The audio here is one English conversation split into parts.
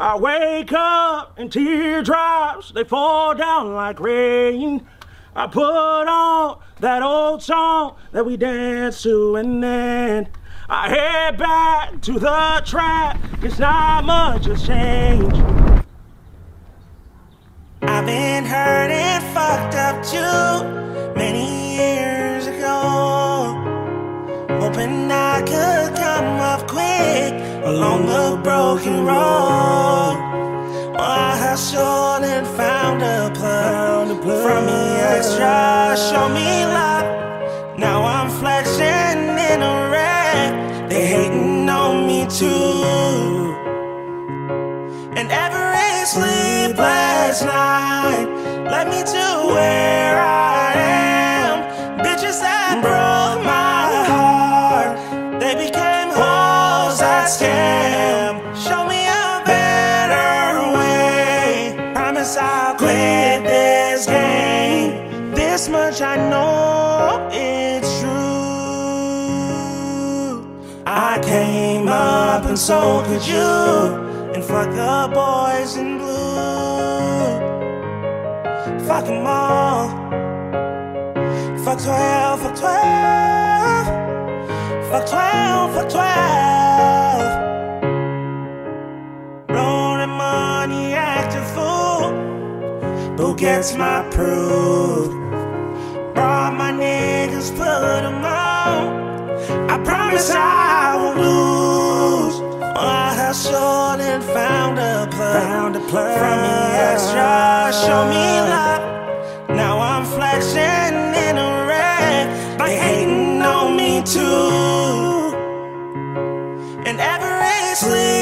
I wake up and teardrops, they fall down like rain. I put on that old song that we danced to and then I head back to the trap, cause not much has changed. I've been hurt and fucked up too many years ago. Hoping I could come up quick along the broken road. Well, I hustled and found a plug from me extra, show me love. Now I'm flexing in a wreck. They hating on me too. And every sleepless night led me to where I I know it's true. I came up and so could you. And fuck the boys in blue. Fuck them all. Fuck 12, fuck 12. Fuck 12, fuck 12. Blow the money, act a fool. Who gets my proof? Brought my niggas, put them on. I promise I won't lose. I hustled and found a plug. Found a plug. From the extra, show me love. Now I'm flexing in a wreck. They hating on me too. And every sleepless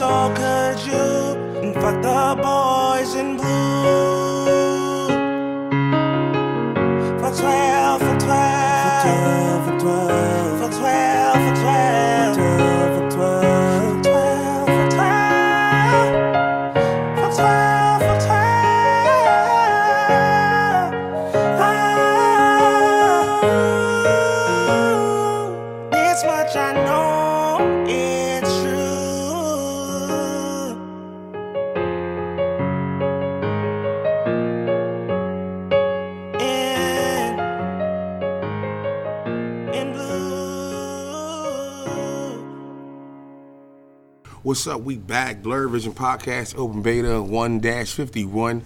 so could What's up? We back. Blur Vision Podcast, Open Beta 1 51.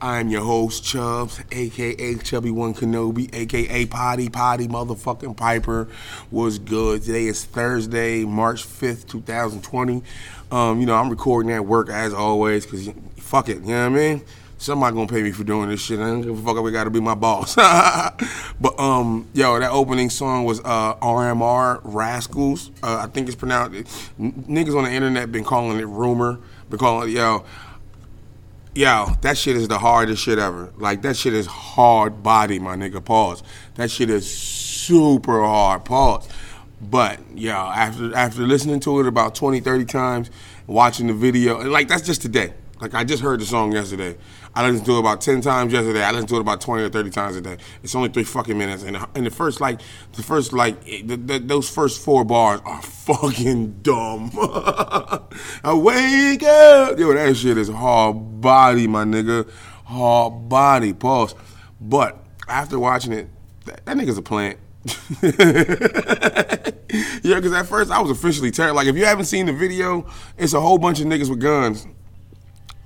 I'm your host, Chubbs, aka Chubby One Kenobi, aka Potty Potty Motherfucking Piper. Was good. Today is Thursday, March 5th, 2020. Um, you know, I'm recording at work as always, because fuck it, you know what I mean? Somebody gonna pay me for doing this shit. I don't give a fuck it gotta be my boss. but um, yo, that opening song was uh RMR Rascals. Uh, I think it's pronounced. N- niggas on the internet been calling it rumor. Been calling it yo. Yo, that shit is the hardest shit ever. Like that shit is hard body, my nigga. Pause. That shit is super hard. Pause. But yo, after after listening to it about 20, 30 times, watching the video, like that's just today. Like I just heard the song yesterday. I listened to it about ten times yesterday. I listened to it about twenty or thirty times a day. It's only three fucking minutes, and the, and the first like the first like the, the, those first four bars are fucking dumb. I wake up, yo, that shit is hard body, my nigga, hard body. Pause. But after watching it, that, that nigga's a plant. yeah, because at first I was officially terrified. Like if you haven't seen the video, it's a whole bunch of niggas with guns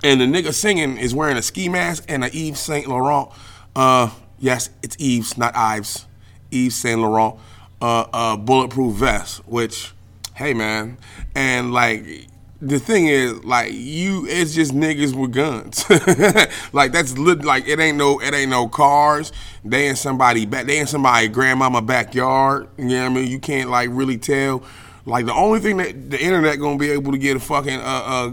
and the nigga singing is wearing a ski mask and a Yves Saint Laurent. Uh, yes, it's Yves, not Ives. Yves Saint Laurent. Uh, uh, bulletproof vest. Which, hey man, and like the thing is, like you, it's just niggas with guns. like that's lit, like it ain't no, it ain't no cars. They in somebody back, they in somebody grandmama backyard. You know what I mean? You can't like really tell. Like the only thing that the internet gonna be able to get a fucking uh, uh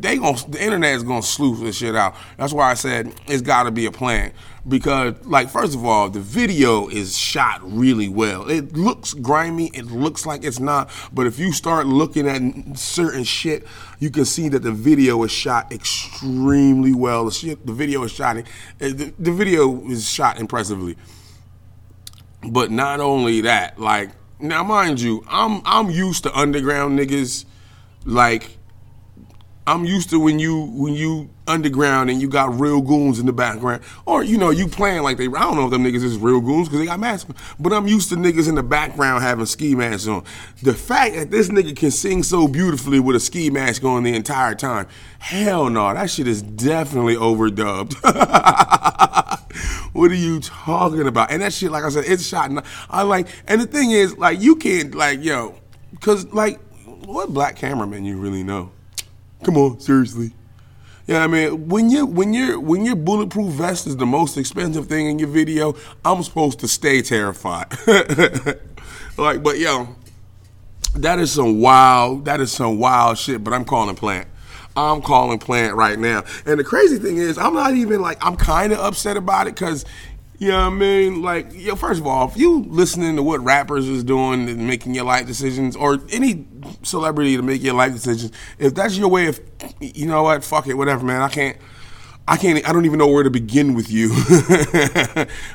they going the internet is gonna sleuth this shit out. That's why I said it's got to be a plan because, like, first of all, the video is shot really well. It looks grimy. It looks like it's not, but if you start looking at certain shit, you can see that the video is shot extremely well. The shit, the video is shot. Eh, the, the video is shot impressively. But not only that, like now, mind you, I'm I'm used to underground niggas, like I'm used to when you when you underground and you got real goons in the background, or you know you playing like they. I don't know if them niggas is real goons because they got masks, but I'm used to niggas in the background having ski masks on. The fact that this nigga can sing so beautifully with a ski mask on the entire time, hell no, that shit is definitely overdubbed. what are you talking about? And that shit, like I said, it's shot. I like, and the thing is, like you can't like yo, because like what black cameraman you really know? Come on, seriously. Yeah, I mean, when you when your when your bulletproof vest is the most expensive thing in your video, I'm supposed to stay terrified. like, but yo, that is some wild that is some wild shit. But I'm calling plant. I'm calling plant right now. And the crazy thing is, I'm not even like I'm kind of upset about it because you know what I mean? Like, yo, first of all, if you listening to what rappers is doing and making your life decisions, or any celebrity to make your life decisions, if that's your way of, you know what, fuck it, whatever, man. I can't, I can't, I don't even know where to begin with you.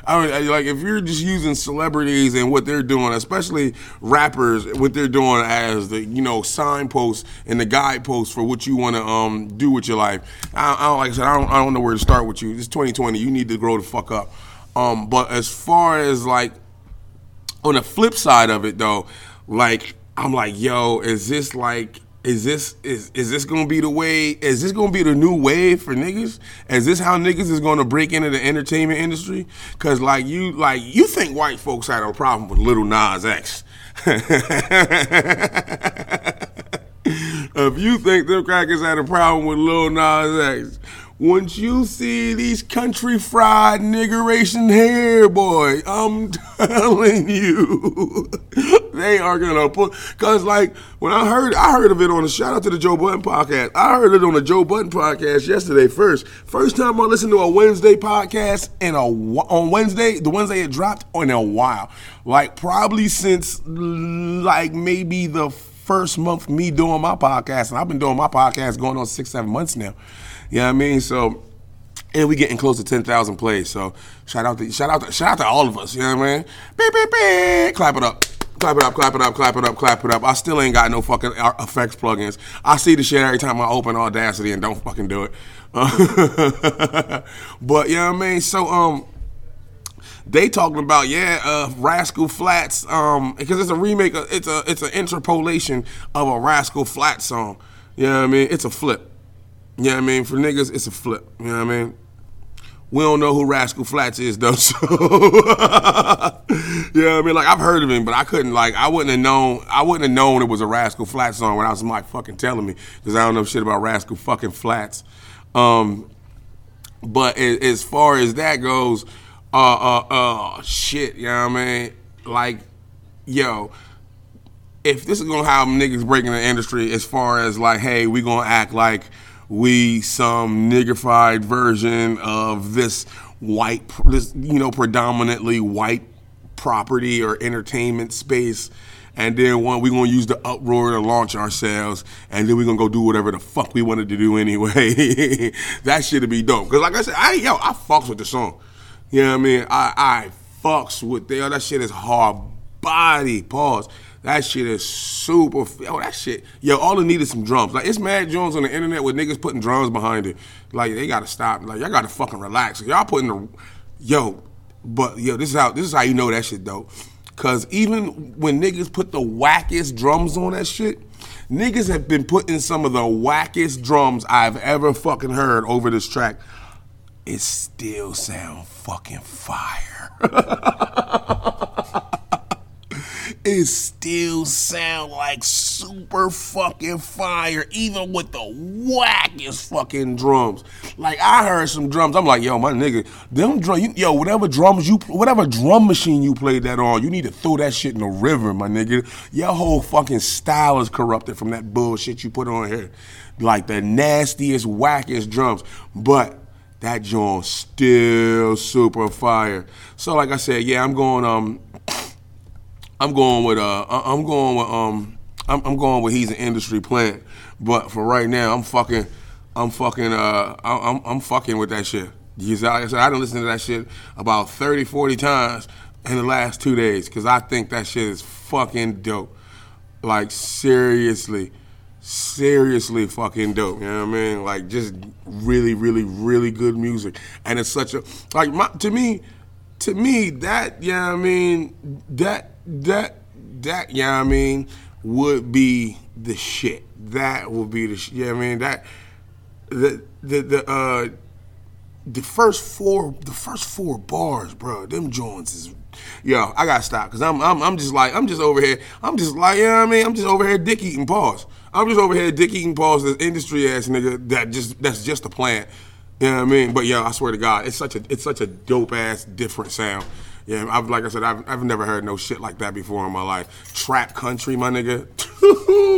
I like, if you're just using celebrities and what they're doing, especially rappers, what they're doing as the, you know, signposts and the guideposts for what you want to um do with your life. I, I, don't like I said, I don't, I don't know where to start with you. It's 2020. You need to grow the fuck up. Um, but as far as like on the flip side of it though, like I'm like, yo, is this like is this is is this gonna be the way? Is this gonna be the new wave for niggas? Is this how niggas is gonna break into the entertainment industry? Cause like you like you think white folks had a problem with Lil Nas X. if you think them crackers had a problem with Lil Nas X, once you see these country fried niggeration hair, boy, I'm telling you, they are gonna put. Cause like when I heard, I heard of it on a shout out to the Joe Budden podcast. I heard it on the Joe Budden podcast yesterday. First, first time I listened to a Wednesday podcast in a on Wednesday, the Wednesday it dropped in a while, like probably since like maybe the first month me doing my podcast, and I've been doing my podcast going on six seven months now. You know what I mean? So, and we getting close to 10,000 plays. So, shout out to shout out to, shout out to all of us. You know what I mean? Beep, beep, beep. Clap it up. Clap it up, clap it up, clap it up, clap it up. I still ain't got no fucking effects plugins. I see the shit every time I open Audacity and don't fucking do it. but you know what I mean? So um they talking about yeah, uh, Rascal Flatts, um, because it's a remake, Of, it's a it's an interpolation of a Rascal Flatts song. You know what I mean? It's a flip. You know what I mean? For niggas, it's a flip. You know what I mean? We don't know who Rascal Flatts is though, so you know what I mean. Like I've heard of him, but I couldn't like I wouldn't have known I wouldn't have known it was a Rascal Flatts song without somebody fucking telling me because I don't know shit about Rascal fucking Flatts. Um, but as far as that goes, uh, uh, uh, shit, you know what I mean? Like, yo, if this is gonna have niggas breaking the industry, as far as like, hey, we gonna act like we some niggified version of this white, this you know, predominantly white property or entertainment space. And then one, we're gonna use the uproar to launch ourselves, and then we're gonna go do whatever the fuck we wanted to do anyway. that shit'd be dope. Cause like I said, I yo, I fucks with the song. You know what I mean? I I fucks with the that shit is hard body. Pause. That shit is super. Oh, that shit. Yo, all it needed some drums. Like it's Mad Jones on the internet with niggas putting drums behind it. Like they gotta stop. Like y'all gotta fucking relax. Y'all putting the, yo, but yo, this is how this is how you know that shit though. Cause even when niggas put the wackest drums on that shit, niggas have been putting some of the wackest drums I've ever fucking heard over this track. It still sound fucking fire. it still sound like super fucking fire, even with the wackest fucking drums. Like I heard some drums, I'm like, yo, my nigga, them drum, you, yo, whatever drums you, whatever drum machine you played that on, you need to throw that shit in the river, my nigga. Your whole fucking style is corrupted from that bullshit you put on here, like the nastiest, wackiest drums, but. That joint still super fire. So like I said, yeah, I'm going um I'm going with uh I'm going with um I'm, I'm going with he's an industry plant. But for right now, I'm fucking I'm fucking uh I'm I'm fucking with that shit. Because I said, I done listened to that shit about 30, 40 times in the last two days because I think that shit is fucking dope. Like seriously, seriously fucking dope. You know what I mean? Like just really, really, really good music. And it's such a like my, to me, to me that yeah, you know I mean that that that yeah, you know I mean would be the shit. That would be the shit. Yeah, you know I mean that the the the uh the first four the first four bars, bro. Them joints is yo. I gotta stop because I'm I'm I'm just like I'm just over here. I'm just like you know what I mean. I'm just over here dick eating pause. I'm just over here dick eating pause. This industry ass nigga that just that's just a plant. You know what I mean? But yo, I swear to God, it's such a it's such a dope ass different sound. Yeah, I've, like I said, I've, I've never heard no shit like that before in my life. Trap country, my nigga.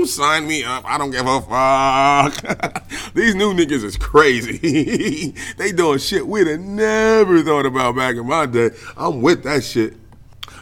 Sign me up. I don't give a fuck. These new niggas is crazy. they doing shit we'd have never thought about back in my day. I'm with that shit.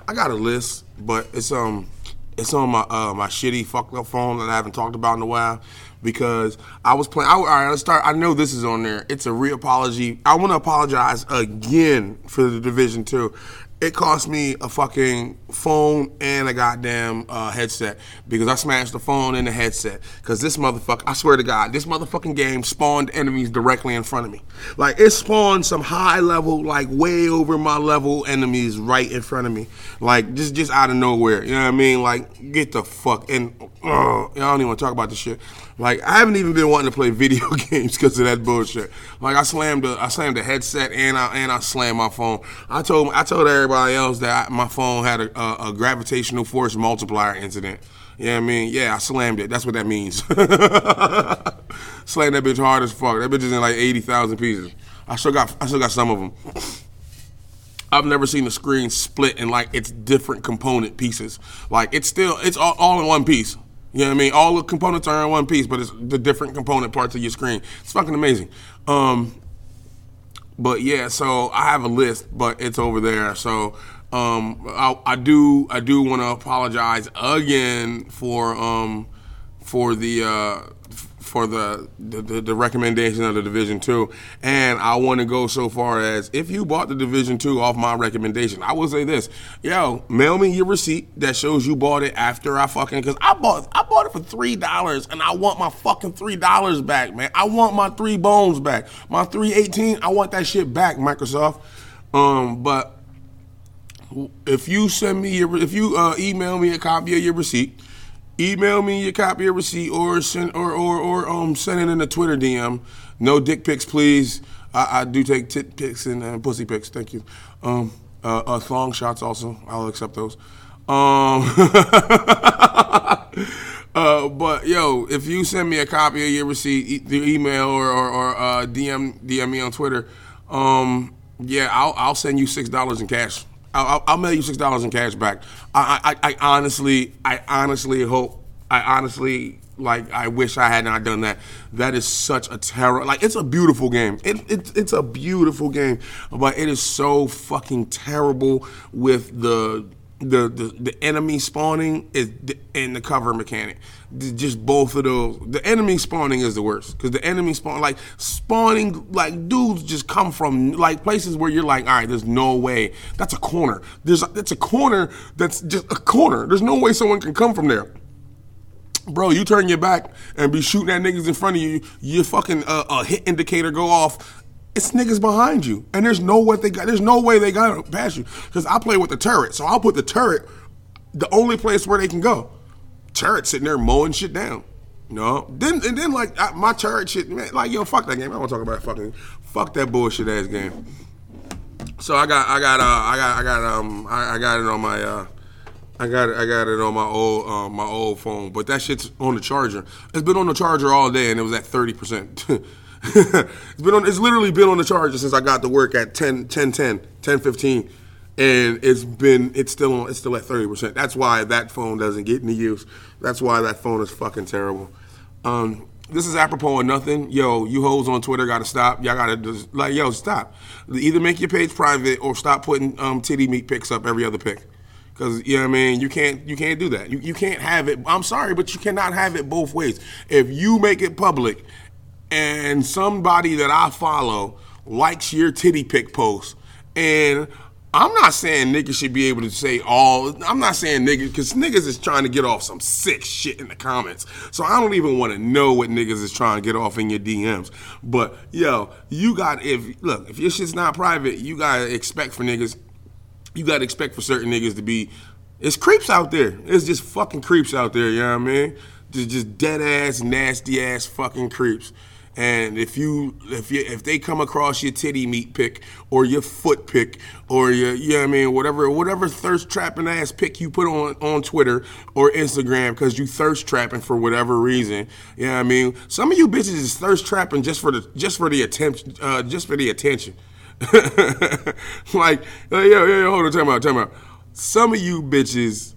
I got a list, but it's um it's on my uh, my shitty fucked up phone that I haven't talked about in a while because I was playing. all right, let's start. I know this is on there. It's a re apology. I want to apologize again for the Division Two it cost me a fucking phone and a goddamn uh, headset because I smashed the phone and the headset. Because this motherfucker, I swear to God, this motherfucking game spawned enemies directly in front of me. Like it spawned some high level, like way over my level enemies right in front of me. Like just just out of nowhere. You know what I mean? Like get the fuck and uh, I don't even want to talk about this shit. Like I haven't even been wanting to play video games because of that bullshit. Like I slammed the I slammed the headset and I and I slammed my phone. I told I told everybody else that I, my phone had a, a, a, gravitational force multiplier incident. You know I mean? Yeah, I slammed it. That's what that means. Slammed that bitch hard as fuck. That bitch is in like eighty thousand pieces. I still got I still got some of them. I've never seen a screen split in like its different component pieces. Like it's still it's all, all in one piece. You know what I mean? All the components are in one piece, but it's the different component parts of your screen. It's fucking amazing. Um, but yeah, so I have a list, but it's over there. So um, I, I, do I do want to apologize again for um, for the uh, for the, the, the recommendation of the Division Two, and I want to go so far as if you bought the Division Two off my recommendation, I will say this: yo, mail me your receipt that shows you bought it after I fucking because I bought I bought it for three dollars, and I want my fucking three dollars back, man. I want my three bones back, my three eighteen. I want that shit back, Microsoft. Um, but if you send me your if you uh, email me a copy of your receipt email me your copy of receipt or send or or, or um send it in a Twitter DM. No dick pics, please. I, I do take tit pics and uh, pussy pics. Thank you. Um, uh, uh, thong shots also. I'll accept those. Um, uh, but yo, if you send me a copy of your receipt, through email or or, or uh, DM DM me on Twitter, um, yeah, I'll I'll send you six dollars in cash. I'll, I'll mail you six dollars in cash back. I, I, I honestly, I honestly hope, I honestly like, I wish I had not done that. That is such a terror. Like, it's a beautiful game. It, it, it's a beautiful game, but it is so fucking terrible with the the, the, enemy spawning is and the cover mechanic. Just both of those. The enemy spawning is the worst because the enemy spawn like spawning like dudes just come from like places where you're like, all right, there's no way that's a corner. There's that's a corner that's just a corner. There's no way someone can come from there. Bro, you turn your back and be shooting at niggas in front of you. Your fucking uh, a hit indicator go off it's niggas behind you, and there's no way they got. There's no way they got to pass you because I play with the turret, so I'll put the turret the only place where they can go. Turret sitting there mowing shit down. No, then and then like I, my turret shit, man. Like yo, fuck that game. I don't talk about fucking fuck that bullshit ass game. So I got I got uh I got I got um I, I got it on my uh I got it. I got it on my old um, my old phone, but that shit's on the charger. It's been on the charger all day, and it was at thirty percent. it's been on. It's literally been on the charger since I got to work at 10, 10, 10, 10 15. and it's been it's still on. It's still at thirty percent. That's why that phone doesn't get any use. That's why that phone is fucking terrible. Um, this is apropos of nothing. Yo, you hoes on Twitter gotta stop. Y'all gotta just like yo stop. Either make your page private or stop putting um, titty meat pics up every other pic. Cause you know what I mean, you can't you can't do that. You you can't have it. I'm sorry, but you cannot have it both ways. If you make it public, and somebody that I follow likes your titty pic post, and I'm not saying niggas should be able to say all. I'm not saying niggas because niggas is trying to get off some sick shit in the comments. So I don't even want to know what niggas is trying to get off in your DMs. But yo, you got if look if your shit's not private, you gotta expect for niggas you gotta expect for certain niggas to be it's creeps out there. It's just fucking creeps out there, you know what I mean? Just just dead ass, nasty ass fucking creeps. And if you if you if they come across your titty meat pic or your foot pic or your you know what I mean, whatever whatever thirst trapping ass pic you put on on Twitter or Instagram because you thirst trapping for whatever reason, you know I mean? Some of you bitches is thirst trapping just for the just for the attention uh, just for the attention. like, yo, yo, yo, hold on, time out, time out. Some of you bitches,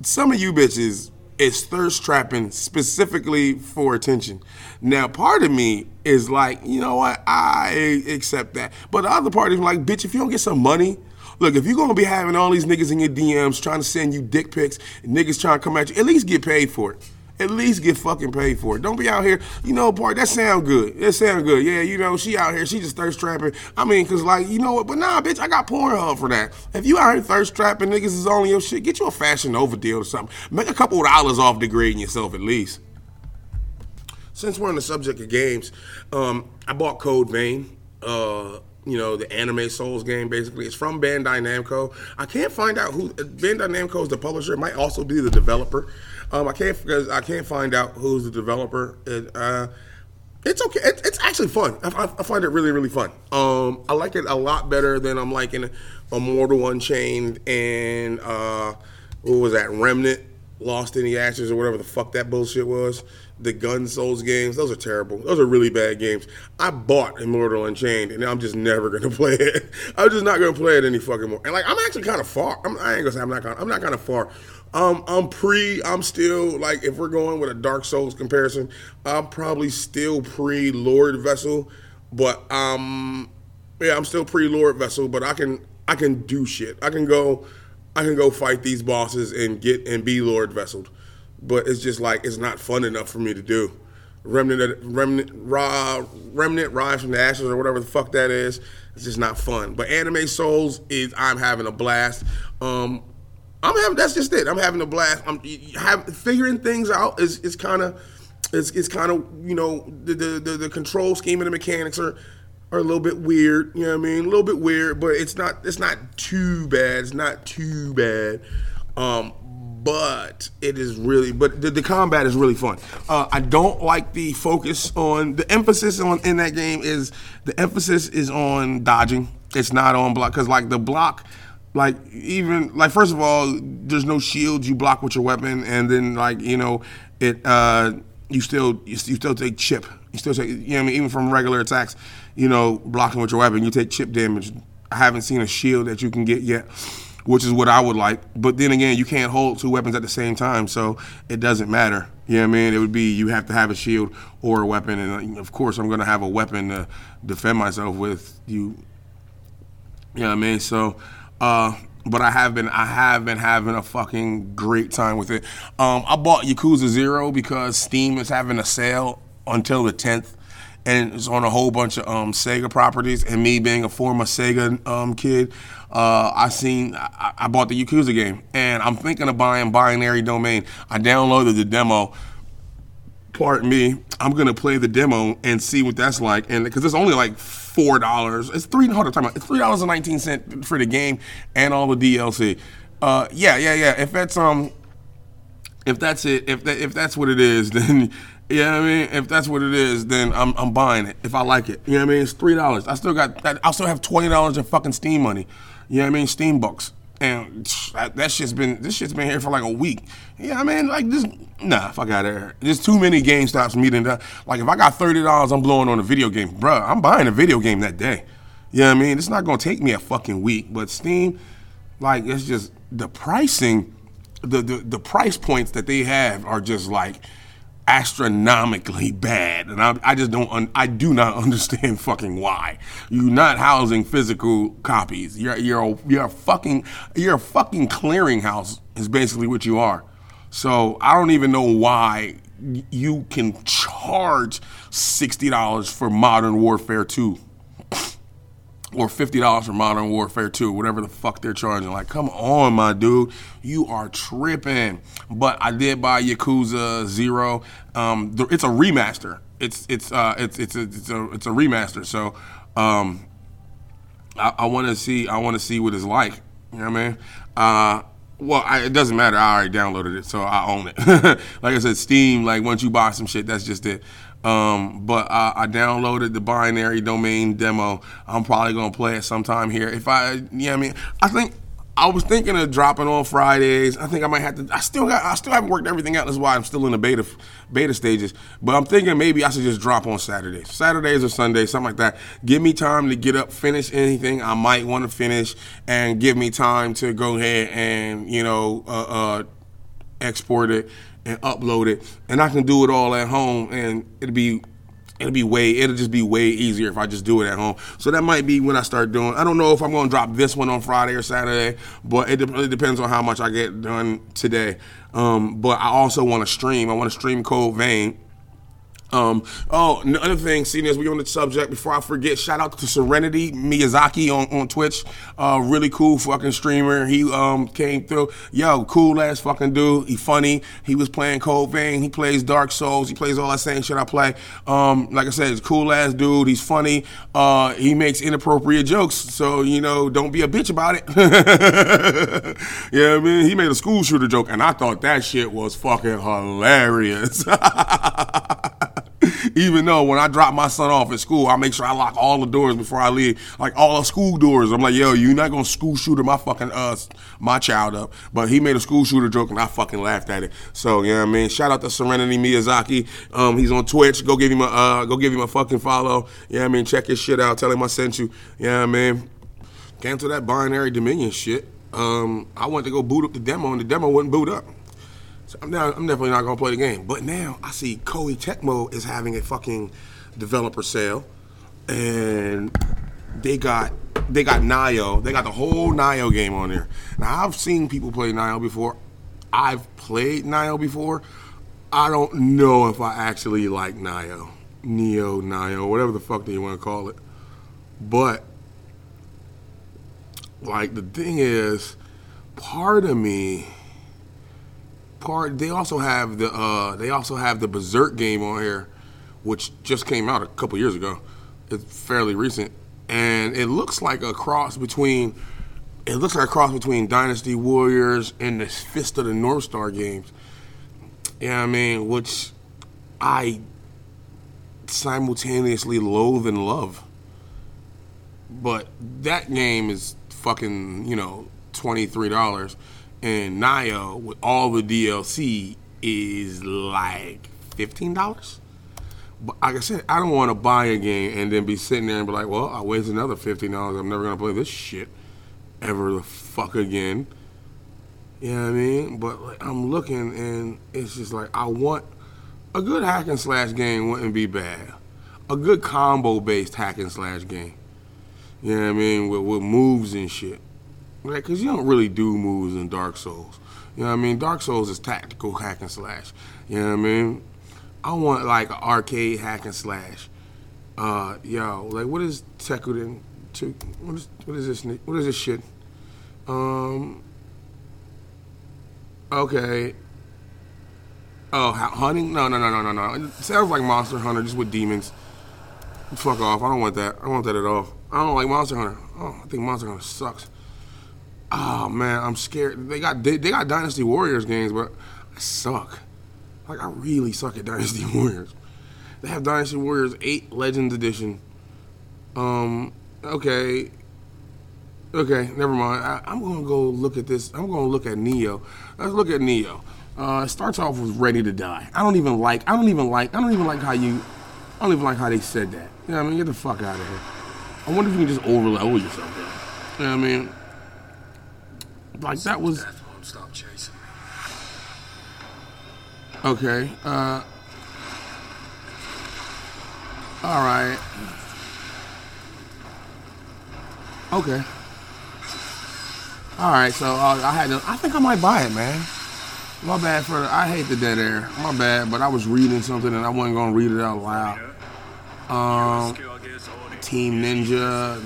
some of you bitches is thirst trapping specifically for attention. Now, part of me is like, you know what, I accept that. But the other part is like, bitch, if you don't get some money, look, if you're gonna be having all these niggas in your DMs trying to send you dick pics, niggas trying to come at you, at least get paid for it at least get fucking paid for it. Don't be out here, you know, part that sound good. That sound good. Yeah, you know, she out here, she just thirst trapping. I mean, cause like, you know what? But nah, bitch, I got Pornhub for that. If you out here thirst trapping, niggas is only your shit. Get you a Fashion Nova deal or something. Make a couple dollars off degrading yourself at least. Since we're on the subject of games, um, I bought Code Vein. Uh, you know, the Anime Souls game, basically. It's from Bandai Namco. I can't find out who Bandai Namco is the publisher. It might also be the developer. Um, I can't because I can't find out who's the developer. It, uh, it's okay. It, it's actually fun. I, I, find it really, really fun. Um, I like it a lot better than I'm liking Immortal Unchained and uh, what was that? Remnant, Lost the Ashes, or whatever the fuck that bullshit was. The Gun Souls games, those are terrible. Those are really bad games. I bought Immortal Unchained, and I'm just never gonna play it. I'm just not gonna play it any fucking more. And like, I'm actually kind of far. I'm, I ain't gonna say I'm not. Kinda, I'm not kind of far um, I'm pre. I'm still like if we're going with a Dark Souls comparison, I'm probably still pre Lord Vessel, but um, yeah, I'm still pre Lord Vessel. But I can I can do shit. I can go, I can go fight these bosses and get and be Lord Vesseled. But it's just like it's not fun enough for me to do. Remnant, remnant, raw, remnant, rise from the ashes, or whatever the fuck that is. It's just not fun. But Anime Souls is I'm having a blast. Um, I'm having that's just it. I'm having a blast. I'm have, figuring things out is is kind of it's, it's kind of you know the, the, the the control scheme and the mechanics are are a little bit weird. You know what I mean? A little bit weird, but it's not it's not too bad. It's not too bad. Um, but it is really but the, the combat is really fun. Uh, I don't like the focus on the emphasis on in that game is the emphasis is on dodging. It's not on block because like the block like even like first of all, there's no shields. You block with your weapon, and then like you know it. Uh, you still you, still take chip. You still take you know I mean even from regular attacks. You know blocking with your weapon, you take chip damage. I haven't seen a shield that you can get yet, which is what I would like. But then again, you can't hold two weapons at the same time, so it doesn't matter. You know what I mean? It would be you have to have a shield or a weapon, and of course I'm going to have a weapon to defend myself with. You, you know what I mean? So uh, but I have been I have been having a fucking great time with it. Um, I bought Yakuza Zero because Steam is having a sale until the 10th, and it's on a whole bunch of um, Sega properties. And me being a former Sega um, kid, uh, I seen I, I, bought the Yakuza game, and I'm thinking of buying Binary Domain. I downloaded the demo. Pardon me. I'm gonna play the demo and see what that's like, and because it's only like four dollars. It's three. Hold time. It's three dollars and nineteen cent for the game and all the DLC. Uh, yeah, yeah, yeah. If that's um, if that's it, if that if that's what it is, then yeah, I mean, if that's what it is, then I'm I'm buying it if I like it. You know what I mean? It's three dollars. I still got I still have twenty dollars in fucking Steam money. You know what I mean? Steam bucks. and that, that shit's been this shit's been here for like a week. Yeah, I mean, like this. Nah, fuck out of here. There's too many game stops for me to like. If I got thirty dollars, I'm blowing on a video game, bruh. I'm buying a video game that day. You know what I mean? It's not gonna take me a fucking week, but Steam, like, it's just the pricing, the the, price points that they have are just like astronomically bad, and I, I just don't. Un, I do not understand fucking why you're not housing physical copies. You're you're a, you're a fucking you're a fucking clearinghouse is basically what you are. So I don't even know why you can charge sixty dollars for Modern Warfare Two or fifty dollars for Modern Warfare 2, whatever the fuck they're charging. Like, come on, my dude, you are tripping. But I did buy Yakuza Zero. Um, it's a remaster. It's it's uh it's it's a it's a, it's a remaster. So, um, I, I want to see I want to see what it's like. You know what I mean? Uh, well, I, it doesn't matter. I already downloaded it, so I own it. like I said, Steam. Like once you buy some shit, that's just it. Um, but I, I, downloaded the binary domain demo. I'm probably gonna play it sometime here. If I, yeah, I mean, I think I was thinking of dropping on Fridays. I think I might have to. I still got. I still haven't worked everything out. That's why I'm still in the beta beta stages. But I'm thinking maybe I should just drop on Saturdays, Saturdays or Sundays, something like that. Give me time to get up, finish anything I might want to finish, and give me time to go ahead and you know uh, uh, export it and upload it, and I can do it all at home, and it'll be it'll be way it'll just be way easier if I just do it at home. So that might be when I start doing. I don't know if I'm going to drop this one on Friday or Saturday, but it, it depends on how much I get done today. Um, but I also want to stream. I want to stream Code Vein um, oh, another thing, seeing as we on the subject, before I forget, shout out to Serenity Miyazaki on, on Twitch. Uh, really cool fucking streamer. He um, came through. Yo, cool ass fucking dude. He funny. He was playing Code Vein. He plays Dark Souls. He plays all that same shit I play. Um, like I said, he's cool ass dude. He's funny. Uh, he makes inappropriate jokes. So, you know, don't be a bitch about it. yeah, I mean, he made a school shooter joke, and I thought that shit was fucking hilarious. Even though when I drop my son off at school, I make sure I lock all the doors before I leave, like all the school doors. I'm like, yo, you're not gonna school shooter my fucking uh my child up. But he made a school shooter joke and I fucking laughed at it. So you know what I mean, shout out to Serenity Miyazaki. Um, he's on Twitch. Go give him a uh, go give him a fucking follow. Yeah, I mean, check his shit out. Tell him I sent you. Yeah, I mean, cancel that binary dominion shit. Um, I went to go boot up the demo and the demo wouldn't boot up. I'm, now, I'm definitely not gonna play the game. But now I see Koei Tecmo is having a fucking developer sale, and they got they got Nioh. They got the whole Nioh game on there. Now I've seen people play Nioh before. I've played Nioh before. I don't know if I actually like Nio, Neo, Nio, whatever the fuck that you want to call it. But like the thing is, part of me part. They also have the uh, they also have the Berserk game on here, which just came out a couple years ago. It's fairly recent, and it looks like a cross between. It looks like a cross between Dynasty Warriors and the Fist of the North Star games. Yeah, I mean, which I simultaneously loathe and love. But that game is fucking, you know, twenty three dollars and Nioh with all the DLC is like fifteen dollars. But like I said, I don't want to buy a game and then be sitting there and be like, "Well, I wasted another fifteen dollars. I'm never gonna play this shit ever the fuck again." You know what I mean? But like, I'm looking and it's just like I want a good hack and slash game wouldn't be bad. A good combo based hack and slash game. You know what I mean? With, with moves and shit. Right, because you don't really do moves in Dark Souls. You know what I mean? Dark Souls is tactical hack and slash. You know what I mean? I want like an arcade hack and slash. Uh, yo, like what is Toukiden? To what is what is this? What is this shit? Um. Okay. Oh, hunting? No, no, no, no, no, no. It sounds like Monster Hunter, just with demons. Fuck off. I don't want that. I don't want that at all. I don't like Monster Hunter. Oh, I think Monster Hunter sucks. Oh man, I'm scared. They got they, they got Dynasty Warriors games, but I suck. Like I really suck at Dynasty Warriors. They have Dynasty Warriors 8 Legends Edition. Um, okay. Okay, never mind. I, I'm gonna go look at this. I'm gonna look at Nioh. Let's look at Nioh. Uh, it starts off with "Ready to Die." I don't even like. I don't even like. I don't even like how you. I don't even like how they said that. You know what I mean? Get the fuck out of here. I wonder if you can just overlevel yourself. There. You know what I mean? Like that was stop chasing me. okay. Uh, all right. Okay. All right. So uh, I had to. I think I might buy it, man. My bad for. The, I hate the dead air. My bad, but I was reading something and I wasn't gonna read it out loud. Um. Team Ninja.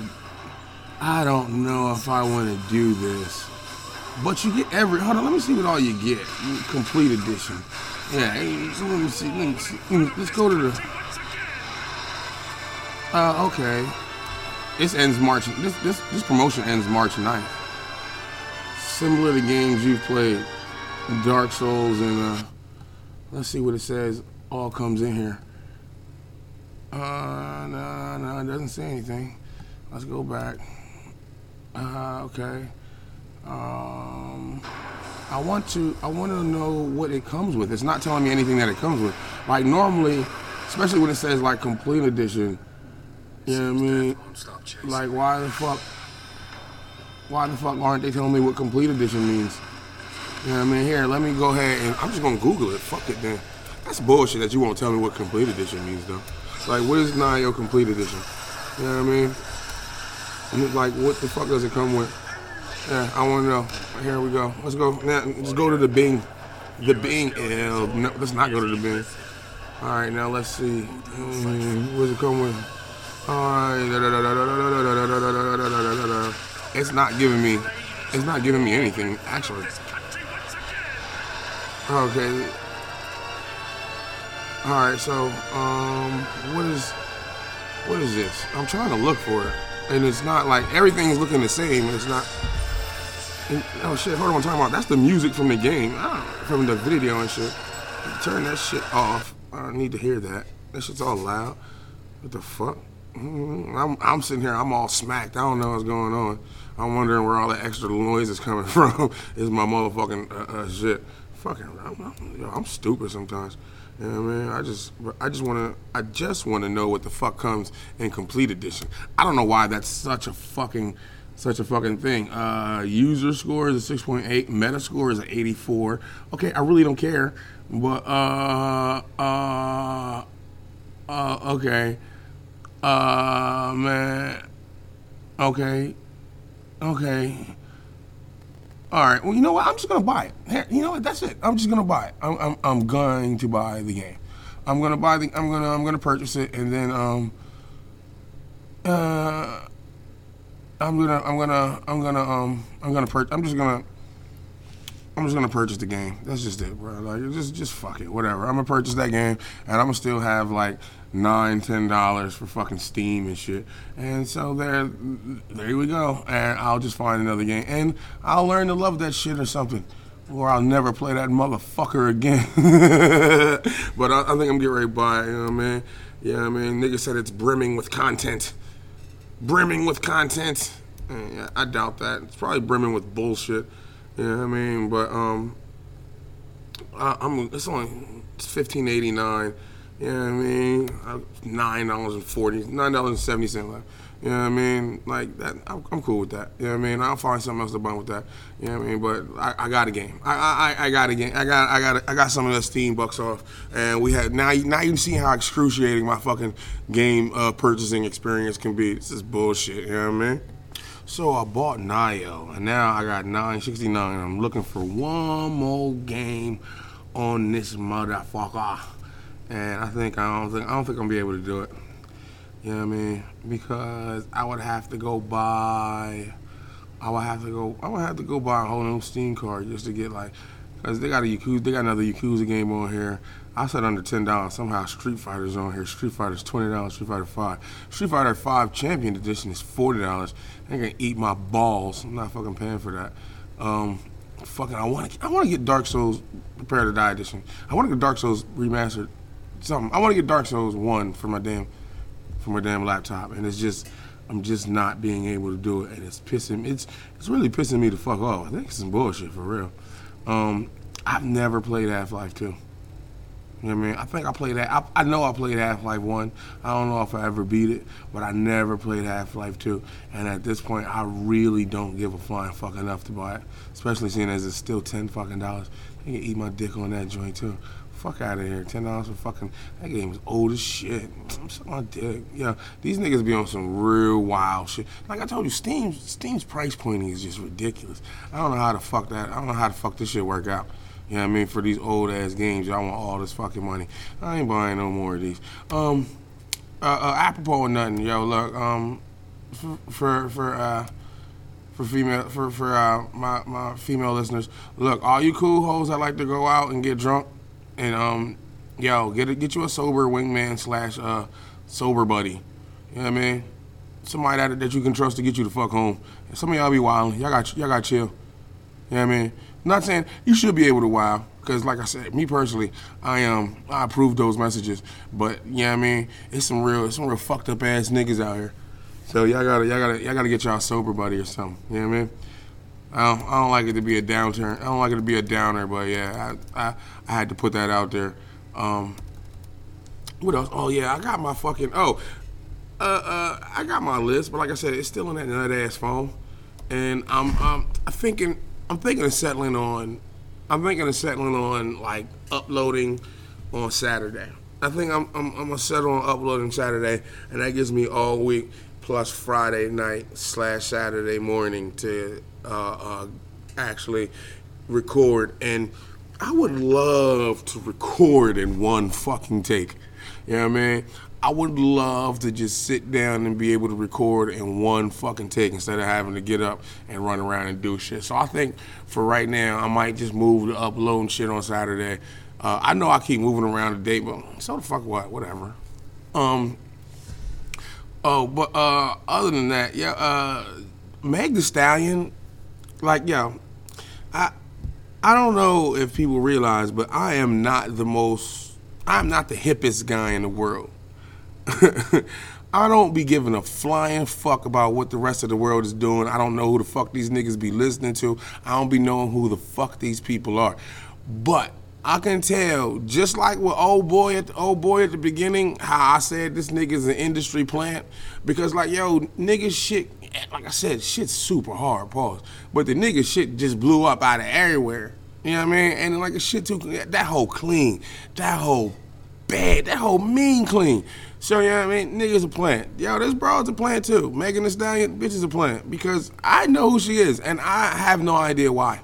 I don't know if I want to do this. But you get every. Hold on, let me see what all you get. Complete edition. Yeah, so let me see. Let me see. Me- Let's go to the. Uh, okay. This ends March. This this this promotion ends March 9th. Similar to games you've played, Dark Souls and uh, let's see what it says. All comes in here. Uh, no, no, it doesn't say anything. Let's go back. Uh, okay. Um, I want to, I want to know what it comes with. It's not telling me anything that it comes with. Like normally, especially when it says like complete edition. You know what I mean? Like, why the fuck? Why the fuck aren't they telling me what complete edition means? You know what I mean? Here, let me go ahead and I'm just gonna Google it. Fuck it then. That's bullshit that you won't tell me what complete edition means though. Like, what is Nioh complete edition? You know what I mean? Like, what the fuck does it come with? Yeah, I want to know. Here we go. Let's go. Now, let's go to the Bing. The Bing. Ew, no, let's not go to the Bing. All right, now let's see. Mm, what does it come with? It's not giving me. It's not giving me anything actually. Okay. All right. So, um, what is, what is this? I'm trying to look for it, and it's not like everything's looking the same. It's not. And- oh shit! Hold on. I'm talking about that's the music from the game, ah, from the video and shit. Turn that shit off. I don't need to hear that. That shit's all loud. What the fuck? Mm, I'm, I'm sitting here, I'm all smacked. I don't know what's going on. I'm wondering where all that extra noise is coming from. is my motherfucking uh, uh, shit. Fucking, I'm, I'm, I'm stupid sometimes. You know what I mean? I just, I just want to, I just want to know what the fuck comes in complete edition. I don't know why that's such a fucking, such a fucking thing. Uh, user score is a 6.8. Meta score is an 84. Okay, I really don't care. But, uh, uh, uh, okay. Uh, man. Okay. Okay. All right. Well, you know what? I'm just gonna buy it. Here, you know what? That's it. I'm just gonna buy it. I'm, I'm, I'm going to buy the game. I'm gonna buy the. I'm gonna I'm gonna purchase it, and then um. Uh. I'm gonna I'm gonna I'm gonna um I'm gonna purchase. I'm just gonna. I'm just gonna purchase the game. That's just it, bro. Like, just just fuck it, whatever. I'm gonna purchase that game, and I'm gonna still have like nine, ten dollars for fucking Steam and shit. And so there, there we go. And I'll just find another game, and I'll learn to love that shit or something, or I'll never play that motherfucker again. but I, I think I'm getting ready to buy. You know what I mean? Yeah, I mean, nigga said it's brimming with content brimming with content. Yeah, I doubt that. It's probably brimming with bullshit. You know I mean? But um, I, I'm it's only it's fifteen eighty nine. You know I mean? Uh, Nine dollars and forty, nine dollars and seventy cent left. You know what I mean? Like that, I'm, I'm cool with that. You know what I mean? I'll find something else to buy with that. You know what I mean? But I, I got a game. I, I, I- got a game. I got, I got, I got some of the Steam bucks off, and we had now. Now you see how excruciating my fucking game uh, purchasing experience can be. This is bullshit. You know what I mean? So I bought Nioh, and now I got 969. I'm looking for one more game on this motherfucker, and I think I don't think I don't think I'm gonna be able to do it. You know what I mean? Because I would have to go buy. I would have to go. I would have to go buy a whole new Steam card just to get like, cause they got a Yakuza. They got another Yakuza game on here. I said under ten dollars. Somehow Street Fighter's on here. Street Fighter's twenty dollars. Street Fighter Five. Street Fighter Five Champion Edition is forty dollars. They gonna eat my balls. I'm not fucking paying for that. Um, fucking. I want to. I want to get Dark Souls Prepare to Die Edition. I want to get Dark Souls remastered. Something. I want to get Dark Souls One for my damn for my damn laptop, and it's just I'm just not being able to do it, and it's pissing. It's it's really pissing me the fuck off. I think it's some bullshit for real. Um, I've never played Half Life Two. You know what I mean? I think I played that. I, I know I played Half Life 1. I don't know if I ever beat it, but I never played Half Life 2. And at this point, I really don't give a flying fuck enough to buy it, especially seeing as it's still 10 fucking dollars. You can eat my dick on that joint too. Fuck out of here. $10 for fucking. That game is old as shit. I'm sucking my dick. Yeah, these niggas be on some real wild shit. Like I told you, Steam, Steam's price pointing is just ridiculous. I don't know how the fuck that. I don't know how the fuck this shit work out. You know what I mean? For these old ass games, y'all want all this fucking money. I ain't buying no more of these. Um, uh, uh, apropos of nothing, yo, look, um, for for for uh, for female for for uh, my my female listeners, look, all you cool hoes that like to go out and get drunk, and um, yo, get a, get you a sober wingman slash uh sober buddy. You know what I mean? Somebody that that you can trust to get you the fuck home. Some of y'all be wilding. Y'all got y'all got chill. You know what I mean? not saying you should be able to wow, because like I said, me personally, I um I approve those messages. But you know what I mean? It's some real it's some real fucked up ass niggas out here. So y'all gotta y'all gotta y'all gotta get y'all sober buddy or something. You know what I mean? I don't, I don't like it to be a downturn. I don't like it to be a downer, but yeah, I I, I had to put that out there. Um, what else? Oh yeah, I got my fucking oh, uh uh, I got my list, but like I said, it's still in that nut ass phone, and I'm I'm thinking I'm thinking of settling on. I'm thinking of settling on like uploading on Saturday. I think I'm I'm, I'm gonna settle on uploading Saturday, and that gives me all week plus Friday night slash Saturday morning to actually record. And I would love to record in one fucking take. You know what I mean? I would love to just sit down and be able to record in one fucking take instead of having to get up and run around and do shit. So I think for right now, I might just move to uploading shit on Saturday. Uh, I know I keep moving around the date, but so the fuck what? Whatever. Um. Oh, but uh, other than that, yeah, uh, Meg The Stallion, like, yo, I, I don't know if people realize, but I am not the most, I'm not the hippest guy in the world. I don't be giving a flying fuck about what the rest of the world is doing. I don't know who the fuck these niggas be listening to. I don't be knowing who the fuck these people are. But I can tell, just like with old boy at the old boy at the beginning, how I said this nigga's an industry plant. Because like yo, nigga shit, like I said, shit's super hard, pause. But the nigga shit just blew up out of everywhere. You know what I mean? And like a shit too, that whole clean, that whole bad, that whole mean clean. So, you know what I mean? Niggas a plant. Yo, this broad's a plant too. Megan Thee Stallion, bitch is a plant. Because I know who she is, and I have no idea why.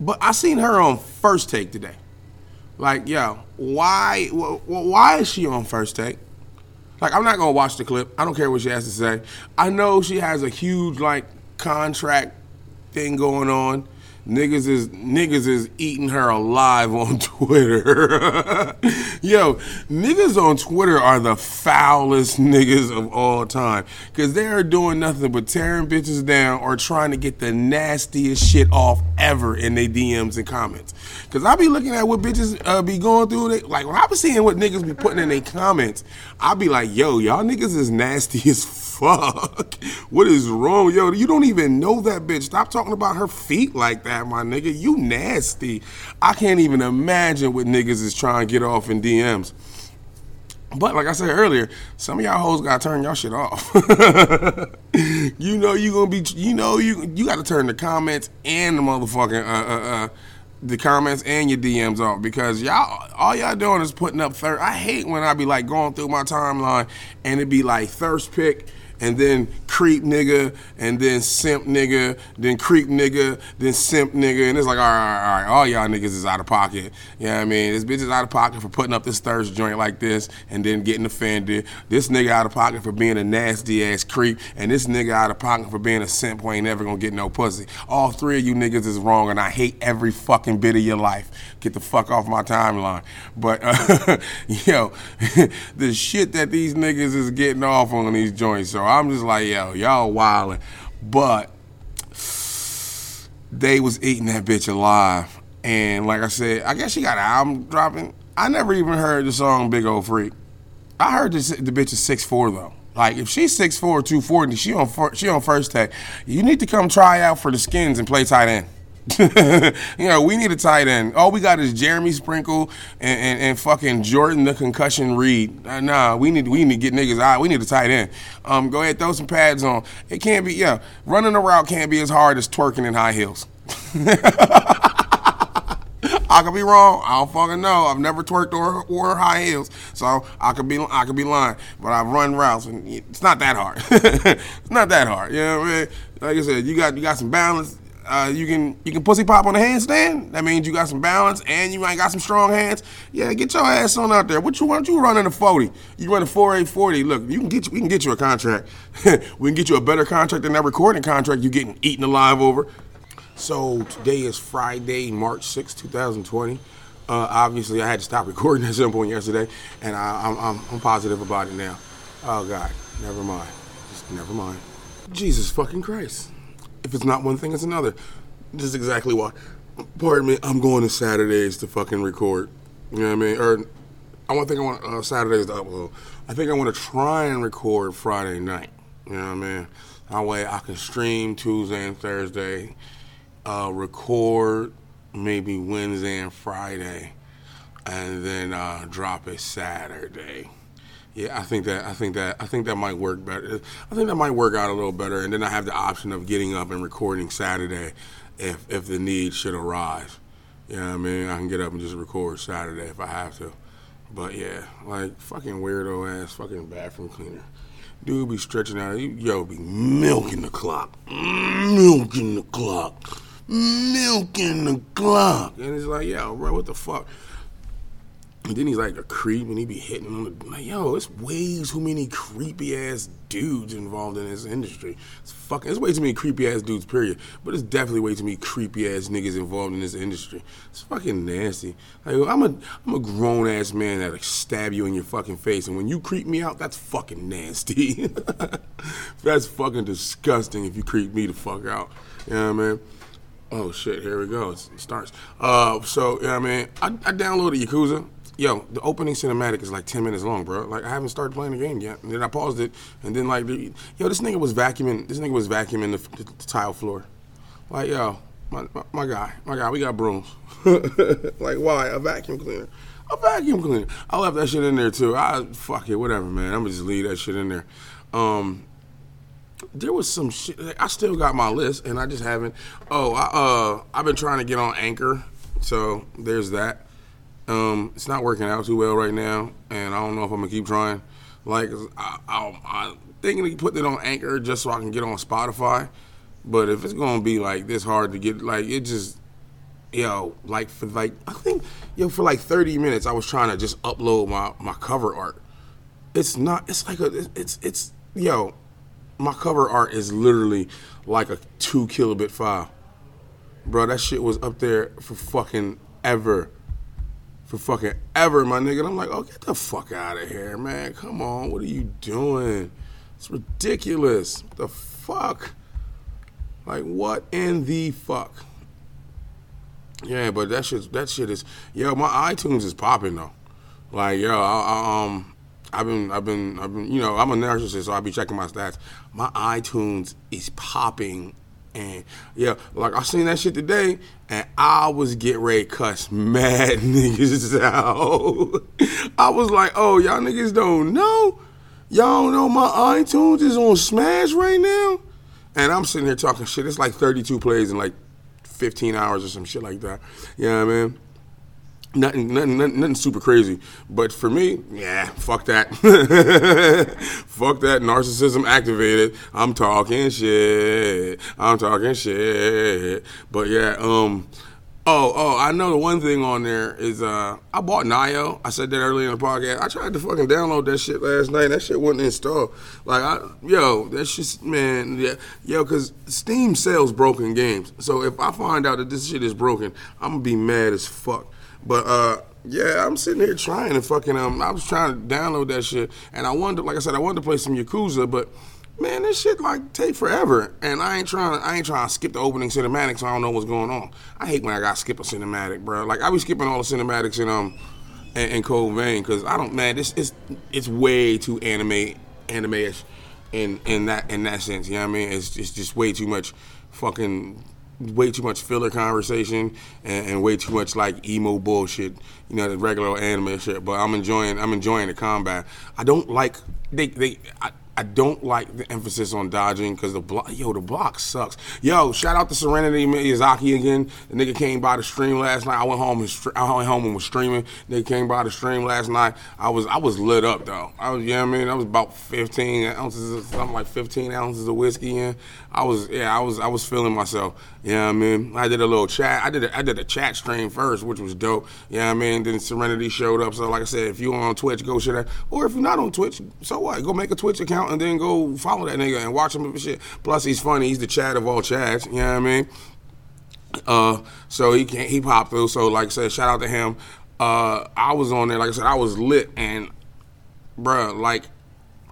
But I seen her on First Take today. Like, yo, why, wh- wh- why is she on First Take? Like, I'm not gonna watch the clip. I don't care what she has to say. I know she has a huge, like, contract thing going on. Niggas is niggas is eating her alive on Twitter. Yo, niggas on Twitter are the foulest niggas of all time. Cause they are doing nothing but tearing bitches down or trying to get the nastiest shit off ever in their DMs and comments. Cause I be looking at what bitches uh, be going through. They, like when I be seeing what niggas be putting in their comments, I be like, yo, y'all niggas is nasty as fuck. What is wrong? Yo, you don't even know that bitch. Stop talking about her feet like that, my nigga. You nasty. I can't even imagine what niggas is trying to get off in DMs. But like I said earlier, some of y'all hoes gotta turn y'all shit off. you know you gonna be, you know you you gotta turn the comments and the motherfucking uh uh uh the comments and your DMs off because y'all all y'all doing is putting up thirst. I hate when I be like going through my timeline and it be like thirst pick and then creep nigga, and then simp nigga, then creep nigga, then simp nigga, and it's like, all right, all right, all y'all niggas is out of pocket. You know what I mean? This bitch is out of pocket for putting up this thirst joint like this, and then getting offended. This nigga out of pocket for being a nasty ass creep, and this nigga out of pocket for being a simp who ain't never gonna get no pussy. All three of you niggas is wrong, and I hate every fucking bit of your life. Get the fuck off my timeline. But uh, yo, the shit that these niggas is getting off on these joints, so I'm just like, yo, y'all wildin'. But they was eating that bitch alive. And like I said, I guess she got an album dropping. I never even heard the song Big Old Freak. I heard this, the bitch is 6'4 though. Like if she's 6'4", 240, she on she on First Take. You need to come try out for the skins and play tight end. you know, we need a tight end. All we got is Jeremy Sprinkle and, and, and fucking Jordan the concussion Reed. Uh, nah, we need we need to get niggas out. We need a tight end. Um, go ahead, throw some pads on. It can't be yeah. Running a route can't be as hard as twerking in high heels. I could be wrong. I don't fucking know. I've never twerked or or high heels, so I could be I could be lying. But I've run routes, and it's not that hard. it's not that hard. You know what I mean? Like I said, you got you got some balance. Uh, you can you can pussy pop on the handstand. That means you got some balance and you ain't got some strong hands. Yeah, get your ass on out there. What you want? You running a forty? You run a four eight forty? Look, you can get you, we can get you a contract. we can get you a better contract than that recording contract you getting eaten alive over. So today is Friday, March 6, 2020. Uh, obviously, I had to stop recording at some point yesterday, and I, I'm, I'm, I'm positive about it now. Oh, God. Never mind. Just never mind. Jesus fucking Christ. If it's not one thing, it's another. This is exactly why. Pardon me, I'm going to Saturdays to fucking record. You know what I mean? Or I want to think I want uh, Saturdays to upload. I think I want to try and record Friday night. You know what I mean? That way I can stream Tuesday and Thursday uh, record maybe Wednesday and Friday, and then uh, drop it Saturday. Yeah, I think that I think that I think that might work better. I think that might work out a little better, and then I have the option of getting up and recording Saturday if if the need should arise. You know what I mean? I can get up and just record Saturday if I have to. But yeah, like fucking weirdo ass fucking bathroom cleaner. Dude be stretching out. Yo, be milking the clock. Milking the clock. Milking the clock. And it's like, yo, bro, what the fuck? And then he's like a creep and he be hitting on the like, yo, it's way too many creepy ass dudes involved in this industry. It's fucking it's way too many creepy ass dudes, period. But it's definitely way too many creepy ass niggas involved in this industry. It's fucking nasty. Like I'm a I'm a grown ass man that'll stab you in your fucking face. And when you creep me out, that's fucking nasty. that's fucking disgusting if you creep me the fuck out. You know what I mean? Oh shit, here we go. It starts. Uh so you know what I mean? I, I downloaded Yakuza. Yo, the opening cinematic is like 10 minutes long, bro. Like, I haven't started playing the game yet. And then I paused it, and then, like, the, yo, this nigga was vacuuming, this nigga was vacuuming the, the, the tile floor. Like, yo, my, my, my guy, my guy, we got brooms. like, why? A vacuum cleaner. A vacuum cleaner. I left that shit in there, too. I, fuck it, whatever, man. I'm gonna just leave that shit in there. Um, there was some shit. I still got my list, and I just haven't. Oh, I, uh, I've been trying to get on Anchor, so there's that. Um, it's not working out too well right now, and I don't know if I'm gonna keep trying. Like, I, I'm thinking of putting it on Anchor just so I can get on Spotify. But if it's gonna be like this hard to get, like, it just, yo, like for like, I think, yo, for like 30 minutes, I was trying to just upload my my cover art. It's not. It's like a. It's it's yo, my cover art is literally like a two kilobit file, bro. That shit was up there for fucking ever for fucking ever, my nigga. And I'm like, oh, get the fuck out of here, man. Come on, what are you doing? It's ridiculous. What the fuck? Like, what in the fuck? Yeah, but that shit, that shit is, yo, my iTunes is popping though. Like, yo, I, I, um, I've been, I've been, I've been, you know, I'm a narcissist, so I be checking my stats. My iTunes is popping and yeah, like I seen that shit today, and I was get ready to cuss mad niggas out. I was like, oh, y'all niggas don't know? Y'all don't know my iTunes is on Smash right now? And I'm sitting here talking shit. It's like 32 plays in like 15 hours or some shit like that. You know what I mean? Nothing, nothing, nothing, nothing super crazy. But for me, yeah, fuck that. fuck that narcissism activated. I'm talking shit. I'm talking shit. But yeah, um, oh, oh, I know the one thing on there is uh, I bought Nioh. I said that earlier in the podcast. I tried to fucking download that shit last night. That shit wouldn't install. Like, I, yo, that's just man, yeah, yo, because Steam sells broken games. So if I find out that this shit is broken, I'm gonna be mad as fuck. But uh, yeah, I'm sitting here trying to fucking um, I was trying to download that shit, and I wanted, to, like I said, I wanted to play some Yakuza, but man, this shit like take forever, and I ain't trying, to, I ain't trying to skip the opening cinematic, so I don't know what's going on. I hate when I got to skip a cinematic, bro. Like I be skipping all the cinematics in um, in, in Code Vein, cause I don't, man, this is it's way too anime anime-ish in in that in that sense. You know what I mean? It's it's just way too much fucking way too much filler conversation and, and way too much like emo bullshit. You know, the regular anime shit. But I'm enjoying I'm enjoying the combat. I don't like they they. I, I don't like the emphasis on dodging because the block, yo, the block sucks. Yo, shout out to Serenity Miyazaki again. The nigga came by the stream last night. I went home and str- I went home and was streaming. They came by the stream last night. I was I was lit up though. I was, you know I mean? I was about 15 ounces, of, something like 15 ounces of whiskey in. I was, yeah, I was I was feeling myself. You know what I mean? I did a little chat. I did a, I did a chat stream first, which was dope. You know what I mean? Then Serenity showed up. So like I said, if you on Twitch, go share that. Or if you're not on Twitch, so what? Go make a Twitch account and then go follow that nigga and watch him and shit. Plus he's funny. He's the chat of all chats. You know what I mean? Uh, so he can't, he popped through. So like I said, shout out to him. Uh, I was on there. Like I said, I was lit and, bruh, like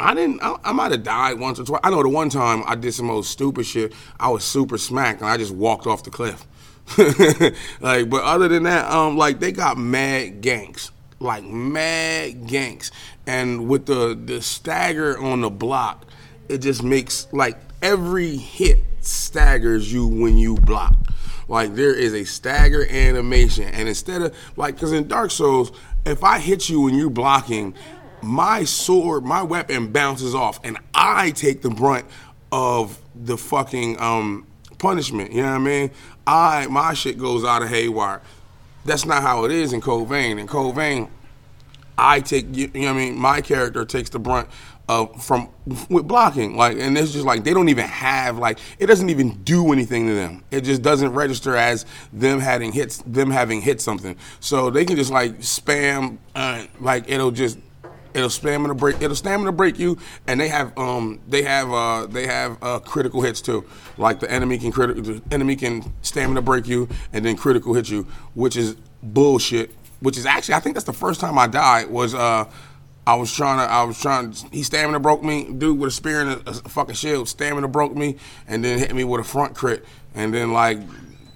I didn't. I, I might have died once or twice. I know the one time I did some most stupid shit. I was super smacked and I just walked off the cliff. like, but other than that, um, like they got mad ganks, like mad ganks, and with the the stagger on the block, it just makes like every hit staggers you when you block. Like there is a stagger animation, and instead of like, because in Dark Souls, if I hit you when you're blocking, my sword, my weapon bounces off, and I take the brunt of the fucking um, punishment. You know what I mean? I my shit goes out of haywire. That's not how it is in Vein. In Vein, I take you know what I mean. My character takes the brunt of from with blocking. Like, and it's just like they don't even have like it doesn't even do anything to them. It just doesn't register as them having hits them having hit something. So they can just like spam uh, like it'll just it'll stamina break it'll stamina break you and they have um they have uh they have uh critical hits too like the enemy can critical the enemy can stamina break you and then critical hit you which is bullshit which is actually i think that's the first time i died was uh I was trying to, I was trying, he stamina broke me, dude with a spear and a, a fucking shield, stamina broke me, and then hit me with a front crit. And then, like,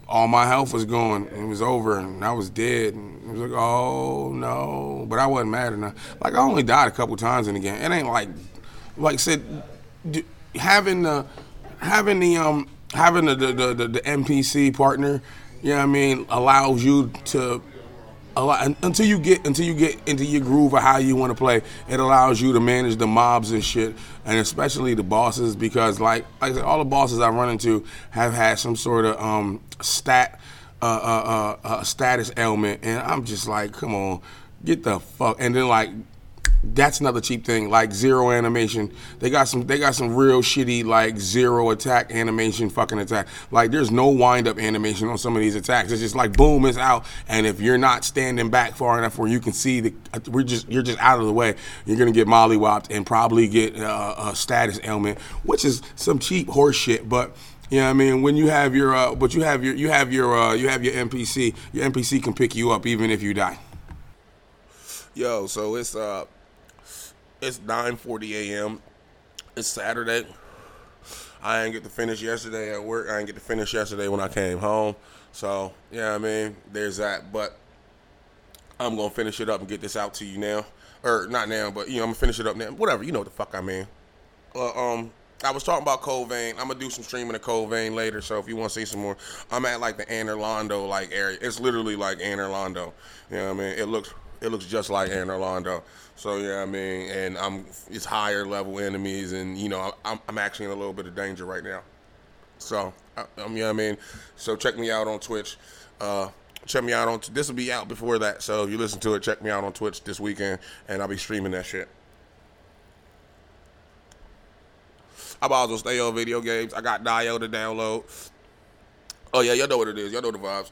all my health was gone. It was over, and I was dead. And was like, oh no, but I wasn't mad enough. Like I only died a couple times in the game. It ain't like, like I said, d- having the, having the um, having the the, the, the NPC partner, you know what I mean, allows you to. Allow, until you get until you get into your groove of how you want to play, it allows you to manage the mobs and shit, and especially the bosses because like like I said, all the bosses I run into have had some sort of um, stat uh, uh, uh, status ailment, and I'm just like, come on, get the fuck. And then like, that's another cheap thing, like zero animation. They got some, they got some real shitty like zero attack animation, fucking attack. Like there's no wind up animation on some of these attacks. It's just like boom, it's out. And if you're not standing back far enough where you can see the, we're just, you're just out of the way. You're gonna get mollywopped and probably get uh, a status ailment, which is some cheap horse shit, but. You know what I mean? When you have your, uh, but you have your, you have your, uh, you have your NPC. Your NPC can pick you up even if you die. Yo, so it's uh, it's 9:40 a.m. It's Saturday. I didn't get to finish yesterday at work. I didn't get to finish yesterday when I came home. So yeah, I mean, there's that. But I'm gonna finish it up and get this out to you now, or not now, but you know, I'm gonna finish it up now. Whatever, you know what the fuck I mean. Uh, um, I was talking about Code Vein. I'm gonna do some streaming of Code Vein later. So if you want to see some more, I'm at like the Anor Londo like area. It's literally like Anor Londo. You know what I mean? It looks it looks just like Anor Londo. So yeah, I mean, and I'm it's higher level enemies, and you know, I'm I'm actually in a little bit of danger right now. So I, um, you know I mean. So check me out on Twitch. Uh, check me out on this will be out before that. So if you listen to it, check me out on Twitch this weekend, and I'll be streaming that shit. I also stay on video games. I got Nioh to download. Oh yeah, y'all know what it is. Y'all know the vibes.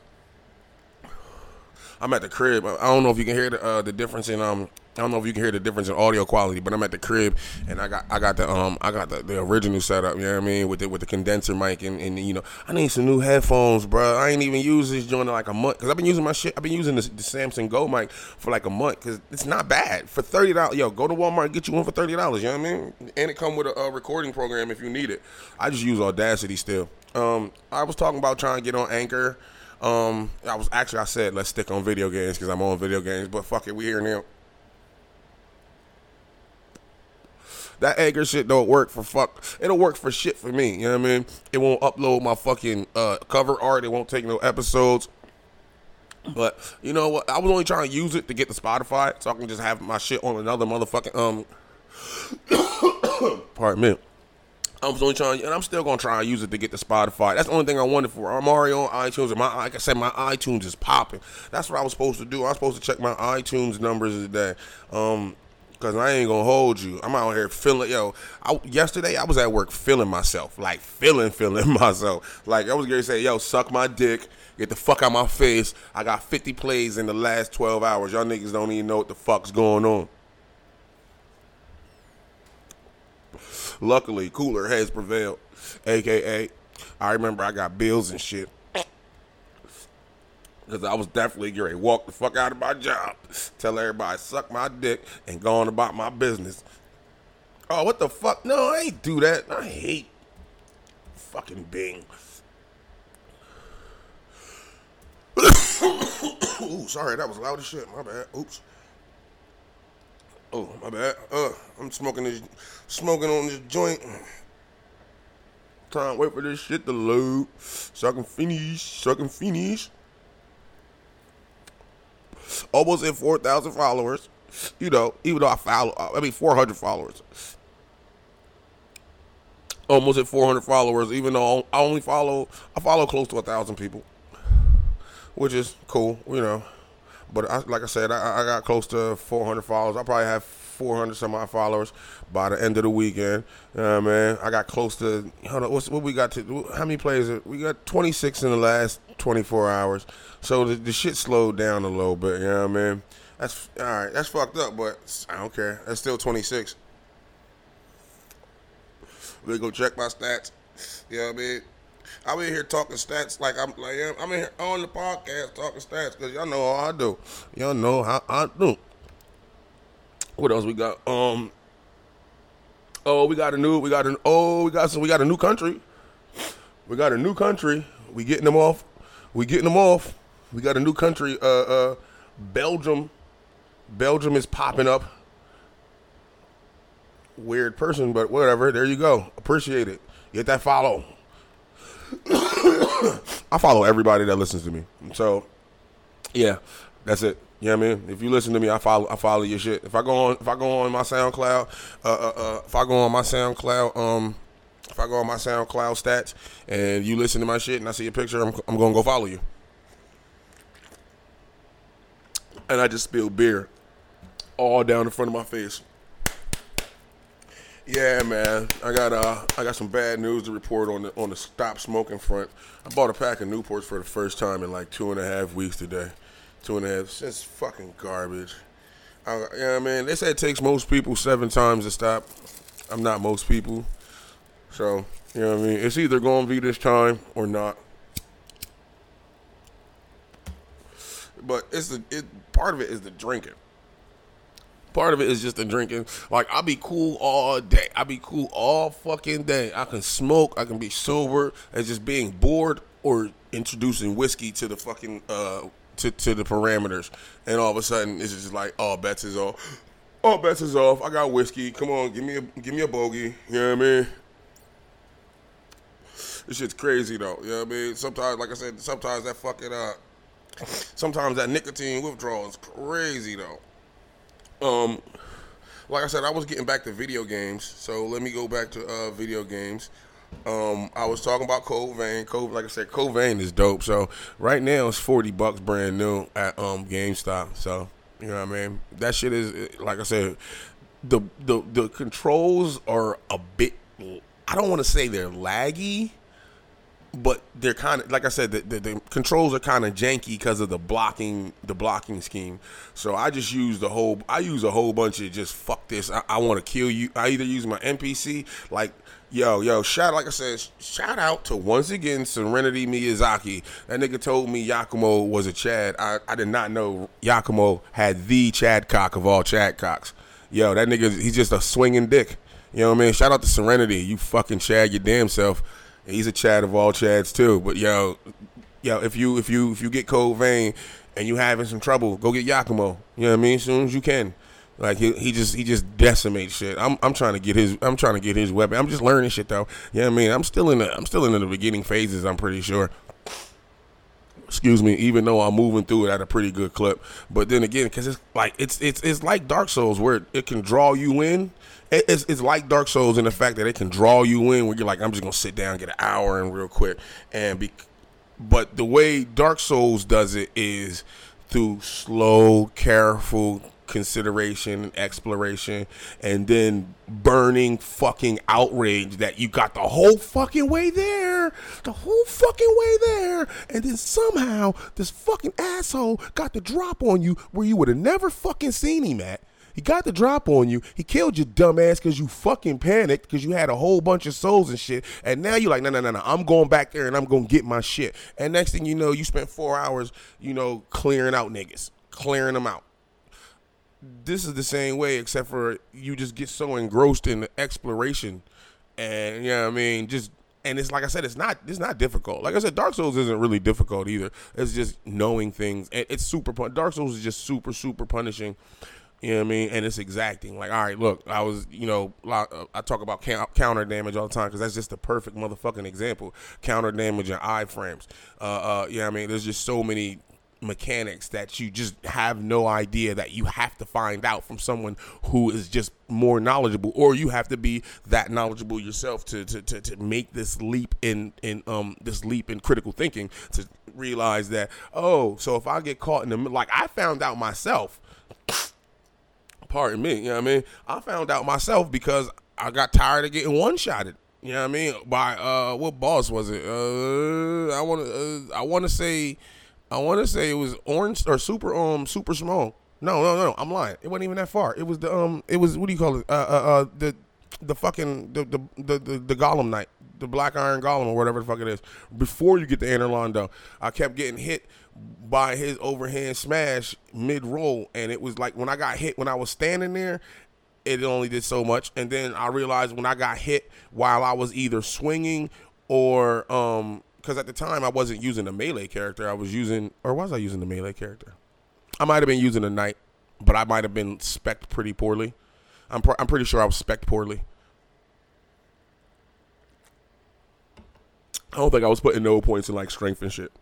I'm at the crib. I don't know if you can hear the uh, the difference in um. I don't know if you can hear the difference in audio quality, but I'm at the crib and I got I got the um I got the, the original setup. You know what I mean with the with the condenser mic and, and you know I need some new headphones, bro. I ain't even used this joint in like a month because I've been using my shit. I've been using the, the Samson Go mic for like a month because it's not bad for thirty dollars. Yo, go to Walmart and get you one for thirty dollars. You know what I mean? And it come with a, a recording program if you need it. I just use Audacity still. Um, I was talking about trying to get on Anchor. Um, I was actually I said let's stick on video games because I'm on video games, but fuck it, we here now. That Anchor shit don't work for fuck. It'll work for shit for me. You know what I mean? It won't upload my fucking uh, cover art. It won't take no episodes. But you know what? I was only trying to use it to get the Spotify, so I can just have my shit on another motherfucking um. pardon me. I was only trying, and I'm still gonna try and use it to get the Spotify. That's the only thing I wanted for. I'm already on iTunes, and my like I said, my iTunes is popping. That's what I was supposed to do. I was supposed to check my iTunes numbers today, um, cause I ain't gonna hold you. I'm out here feeling, yo. I, yesterday I was at work feeling myself, like feeling, feeling myself. Like I was gonna say, yo, suck my dick. Get the fuck out my face. I got 50 plays in the last 12 hours. Y'all niggas don't even know what the fuck's going on. Luckily, cooler has prevailed. AKA, I remember I got bills and shit. Because I was definitely going to walk the fuck out of my job. Tell everybody, suck my dick, and go on about my business. Oh, what the fuck? No, I ain't do that. I hate fucking Bing. Ooh, sorry, that was loud as shit. My bad. Oops. Oh, my bad. Uh, I'm smoking this, smoking on this joint. Time wait for this shit to load, so I can finish, so I can finish. Almost at 4,000 followers. You know, even though I follow, I mean 400 followers. Almost at 400 followers, even though I only follow, I follow close to a thousand people, which is cool, you know. But I, like I said, I, I got close to 400 followers. I probably have 400 some odd followers by the end of the weekend. Man, I got close to. Hold on, what we got to? How many players? We got 26 in the last 24 hours. So the, the shit slowed down a little bit. You know what I mean? That's all right. That's fucked up, but I don't care. That's still 26. We go check my stats. You know what I mean? I'm in here talking stats like I'm like I'm in here on the podcast talking stats because y'all know how I do. Y'all know how I do. What else we got? Um. Oh, we got a new. We got an. Oh, we got some. We got a new country. We got a new country. We getting them off. We getting them off. We got a new country. Uh, uh, Belgium. Belgium is popping up. Weird person, but whatever. There you go. Appreciate it. Get that follow. I follow everybody that listens to me. So, yeah, that's it. You know what I mean? If you listen to me, I follow. I follow your shit. If I go on, if I go on my SoundCloud, uh, uh, uh, if I go on my SoundCloud, um, if I go on my SoundCloud stats, and you listen to my shit, and I see a picture, I'm, I'm gonna go follow you. And I just spilled beer all down in front of my face. Yeah, man. I got uh, I got some bad news to report on the on the stop smoking front. I bought a pack of Newports for the first time in like two and a half weeks today. Two and a half. It's fucking garbage. I, yeah, man. They say it takes most people seven times to stop. I'm not most people, so you know what I mean. It's either going to be this time or not. But it's the it part of it is the drinking. Part of it is just the drinking. Like I'll be cool all day. I'll be cool all fucking day. I can smoke. I can be sober. And just being bored or introducing whiskey to the fucking uh to, to the parameters. And all of a sudden it's just like all bets is off. All bets is off. I got whiskey. Come on, give me a give me a bogey. You know what I mean? This shit's crazy though. You know what I mean? Sometimes, like I said, sometimes that fucking uh, sometimes that nicotine withdrawal is crazy though. Um, like I said, I was getting back to video games, so let me go back to uh, video games. Um, I was talking about Code Vein. Code, like I said, Code Vein is dope. So right now it's forty bucks brand new at um GameStop. So you know what I mean. That shit is like I said, the the the controls are a bit. I don't want to say they're laggy, but they're kind of like I said, the, the, the controls are kind of janky because of the blocking, the blocking scheme. So I just use the whole, I use a whole bunch of just fuck this. I, I want to kill you. I either use my NPC, like yo, yo, shout, like I said, shout out to once again Serenity Miyazaki. That nigga told me Yakumo was a Chad. I, I did not know Yakumo had the Chad cock of all Chad cocks. Yo, that nigga, he's just a swinging dick. You know what I mean? Shout out to Serenity. You fucking Chad your damn self. He's a Chad of all Chads too. But yo, yo, if you if you if you get Code Vein and you having some trouble, go get Yakumo. You know what I mean? As soon as you can. Like he, he just he just decimates shit. I'm I'm trying to get his I'm trying to get his weapon. I'm just learning shit though. Yeah, I mean I'm still in the I'm still in the beginning phases. I'm pretty sure. Excuse me, even though I'm moving through it at a pretty good clip. But then again, because it's like it's it's it's like Dark Souls where it can draw you in. It- It's, it's like Dark Souls in the fact that it can draw you in where you're like I'm just gonna sit down get an hour in real quick and be but the way Dark Souls does it is through slow, careful consideration and exploration, and then burning fucking outrage that you got the whole fucking way there, the whole fucking way there, and then somehow this fucking asshole got the drop on you where you would have never fucking seen him at. He got the drop on you. He killed your dumbass because you fucking panicked because you had a whole bunch of souls and shit. And now you're like, no, no, no, no. I'm going back there and I'm going to get my shit. And next thing you know, you spent four hours, you know, clearing out niggas, clearing them out. This is the same way, except for you just get so engrossed in the exploration. And, you know what I mean? Just. And it's like I said, it's not it's not difficult. Like I said, Dark Souls isn't really difficult either. It's just knowing things. It's super. Dark Souls is just super super punishing. You know what I mean? And it's exacting. Like, all right, look, I was, you know, uh, I talk about counter damage all the time because that's just the perfect motherfucking example. Counter damage and iframes. Uh, uh, yeah, I mean, there's just so many mechanics that you just have no idea that you have to find out from someone who is just more knowledgeable or you have to be that knowledgeable yourself to to, to, to make this leap in in um this leap in critical thinking to realize that oh so if I get caught in the like I found out myself pardon me, you know what I mean? I found out myself because I got tired of getting one shotted. You know what I mean? By uh what boss was it? Uh I wanna uh, I wanna say I wanna say it was orange or super um super small. No, no, no, I'm lying. It wasn't even that far. It was the um it was what do you call it? Uh uh, uh the the fucking the the, the the the Golem Knight, the Black Iron Golem or whatever the fuck it is. Before you get to Anor Londo, I kept getting hit by his overhand smash mid roll, and it was like when I got hit when I was standing there, it only did so much, and then I realized when I got hit while I was either swinging or um because at the time I wasn't using a melee character, I was using or was I using the melee character? I might have been using a knight, but I might have been spec pretty poorly. I'm pr- I'm pretty sure I was spec poorly. I don't think I was putting no points in like strength and shit.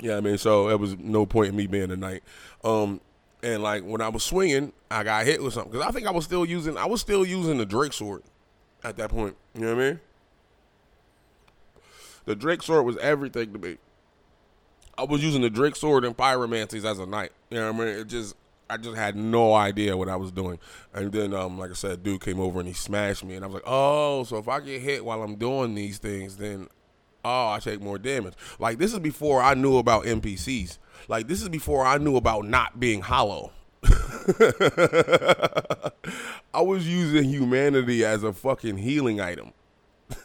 Yeah, I mean, so it was no point in me being a knight. Um, and like when I was swinging, I got hit with something because I think I was still using I was still using the Drake sword at that point. You know what I mean? The Drake sword was everything to me. I was using the Drake sword and pyromancies as a knight. You know what I mean? It just I just had no idea what I was doing. And then um like I said, dude came over and he smashed me and I was like, "Oh, so if I get hit while I'm doing these things, then oh, I take more damage." Like this is before I knew about NPCs. Like this is before I knew about not being hollow. I was using humanity as a fucking healing item.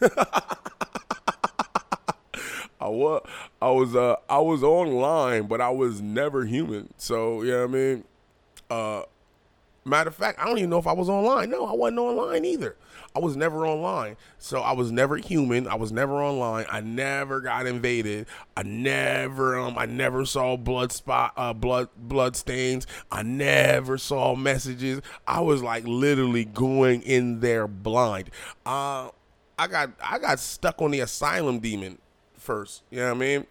I was I was uh I was online, but I was never human. So you know I mean. Uh, matter of fact, I don't even know if I was online. No, I wasn't online either. I was never online, so I was never human. I was never online. I never got invaded. I never um I never saw blood spot uh blood blood stains. I never saw messages. I was like literally going in there blind. Uh, I got I got stuck on the asylum demon first. You know what I mean?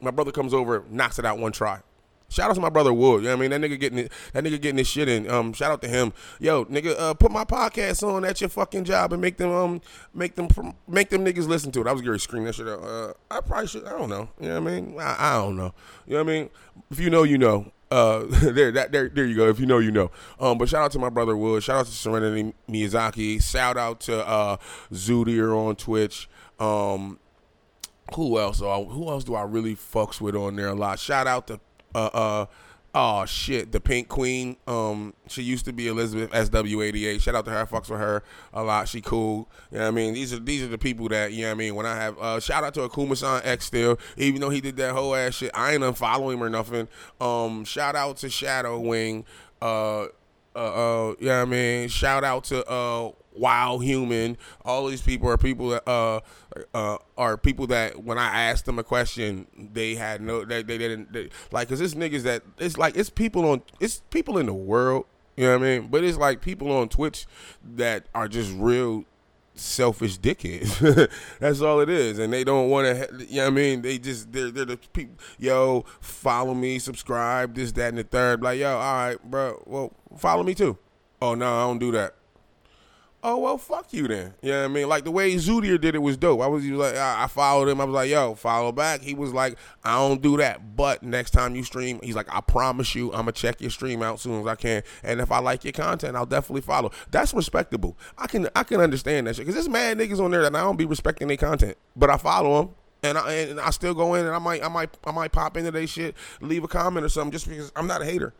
My brother comes over, knocks it out one try. Shout out to my brother Wood. You know what I mean? That nigga getting it, that nigga getting his shit in. Um, shout out to him. Yo, nigga, uh, put my podcast on at your fucking job and make them um make them make them niggas listen to it. I was gonna scream that shit out. Uh, I probably should. I don't know. You know what I mean? I, I don't know. You know what I mean? If you know, you know. Uh, there, that, there, there you go. If you know, you know. Um, but shout out to my brother Wood. Shout out to Serenity Miyazaki. Shout out to uh Zudier on Twitch. Um, who else? Oh, who else do I really fucks with on there a lot? Shout out to uh uh oh shit, the Pink Queen. Um, she used to be Elizabeth SW88. Shout out to her. I fucks with her a lot. She cool. You know what I mean? These are these are the people that you know what I mean. When I have uh, shout out to Akuma-san X still, even though he did that whole ass shit, I ain't unfollow him or nothing. Um, shout out to Shadow Wing. Uh, uh, uh, you know I mean? Shout out to uh, Wild Human. All these people are people that uh, uh, are people that when I asked them a question, they had no, they, they didn't they, like, cause it's niggas that it's like it's people on, it's people in the world You know what I mean? But it's like people on Twitch that are just real selfish dickheads. That's all it is, and they don't want to. You know what I mean? They just they're they're the people. Yo, follow me, subscribe, this, that, and the third. Like, yo, all right, bro. Well, follow me too. Oh no, I don't do that. Oh well, fuck you then. You know what I mean? Like the way Zootier did it was dope. I was, was like, I, I followed him. I was like, yo, follow back. He was like, I don't do that. But next time you stream, he's like, I promise you, I'm gonna check your stream out soon as I can. And if I like your content, I'll definitely follow. That's respectable. I can I can understand that shit because there's mad niggas on there that I don't be respecting their content, but I follow them. And I, and I still go in and I might I might I might pop into their shit, leave a comment or something just because I'm not a hater.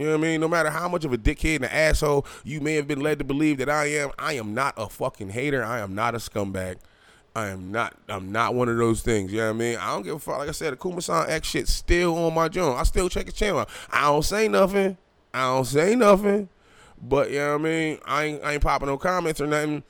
You know what I mean? No matter how much of a dickhead and an asshole you may have been led to believe that I am, I am not a fucking hater. I am not a scumbag. I am not. I'm not one of those things. You know what I mean? I don't give a fuck. Like I said, the Kumasan X shit still on my joint. I still check his channel. I don't say nothing. I don't say nothing. But you know what I mean? I ain't, I ain't popping no comments or nothing.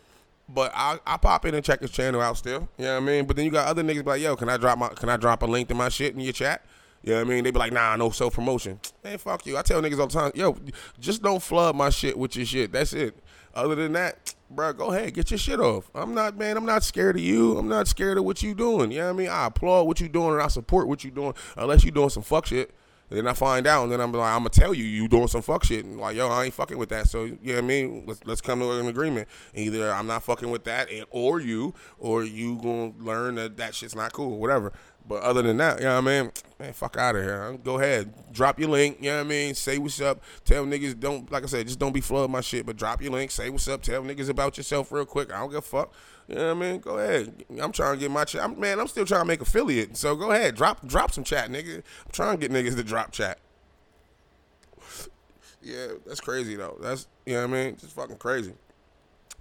But I, I pop in and check his channel out still. You know what I mean? But then you got other niggas like, yo, can I drop my can I drop a link to my shit in your chat? You know what I mean? They be like, nah, no self promotion. Man, fuck you. I tell niggas all the time, yo, just don't flood my shit with your shit. That's it. Other than that, bro, go ahead, get your shit off. I'm not, man, I'm not scared of you. I'm not scared of what you doing. You know what I mean? I applaud what you doing and I support what you doing, unless you doing some fuck shit. And then I find out, and then I'm like, I'm gonna tell you, you doing some fuck shit, and like, yo, I ain't fucking with that. So, you know what I mean? Let's let's come to an agreement. Either I'm not fucking with that, and, or you, or you gonna learn that that shit's not cool, whatever. But other than that, you know what I mean? Man, fuck out of here. Go ahead. Drop your link, you know what I mean? Say what's up. Tell niggas don't like I said, just don't be flooding my shit, but drop your link, say what's up, tell niggas about yourself real quick. I don't give a fuck. You know what I mean? Go ahead. I'm trying to get my chat. Man, I'm still trying to make affiliate. So go ahead. Drop drop some chat, nigga. I'm trying to get niggas to drop chat. Yeah, that's crazy though. That's you know what I mean? Just fucking crazy.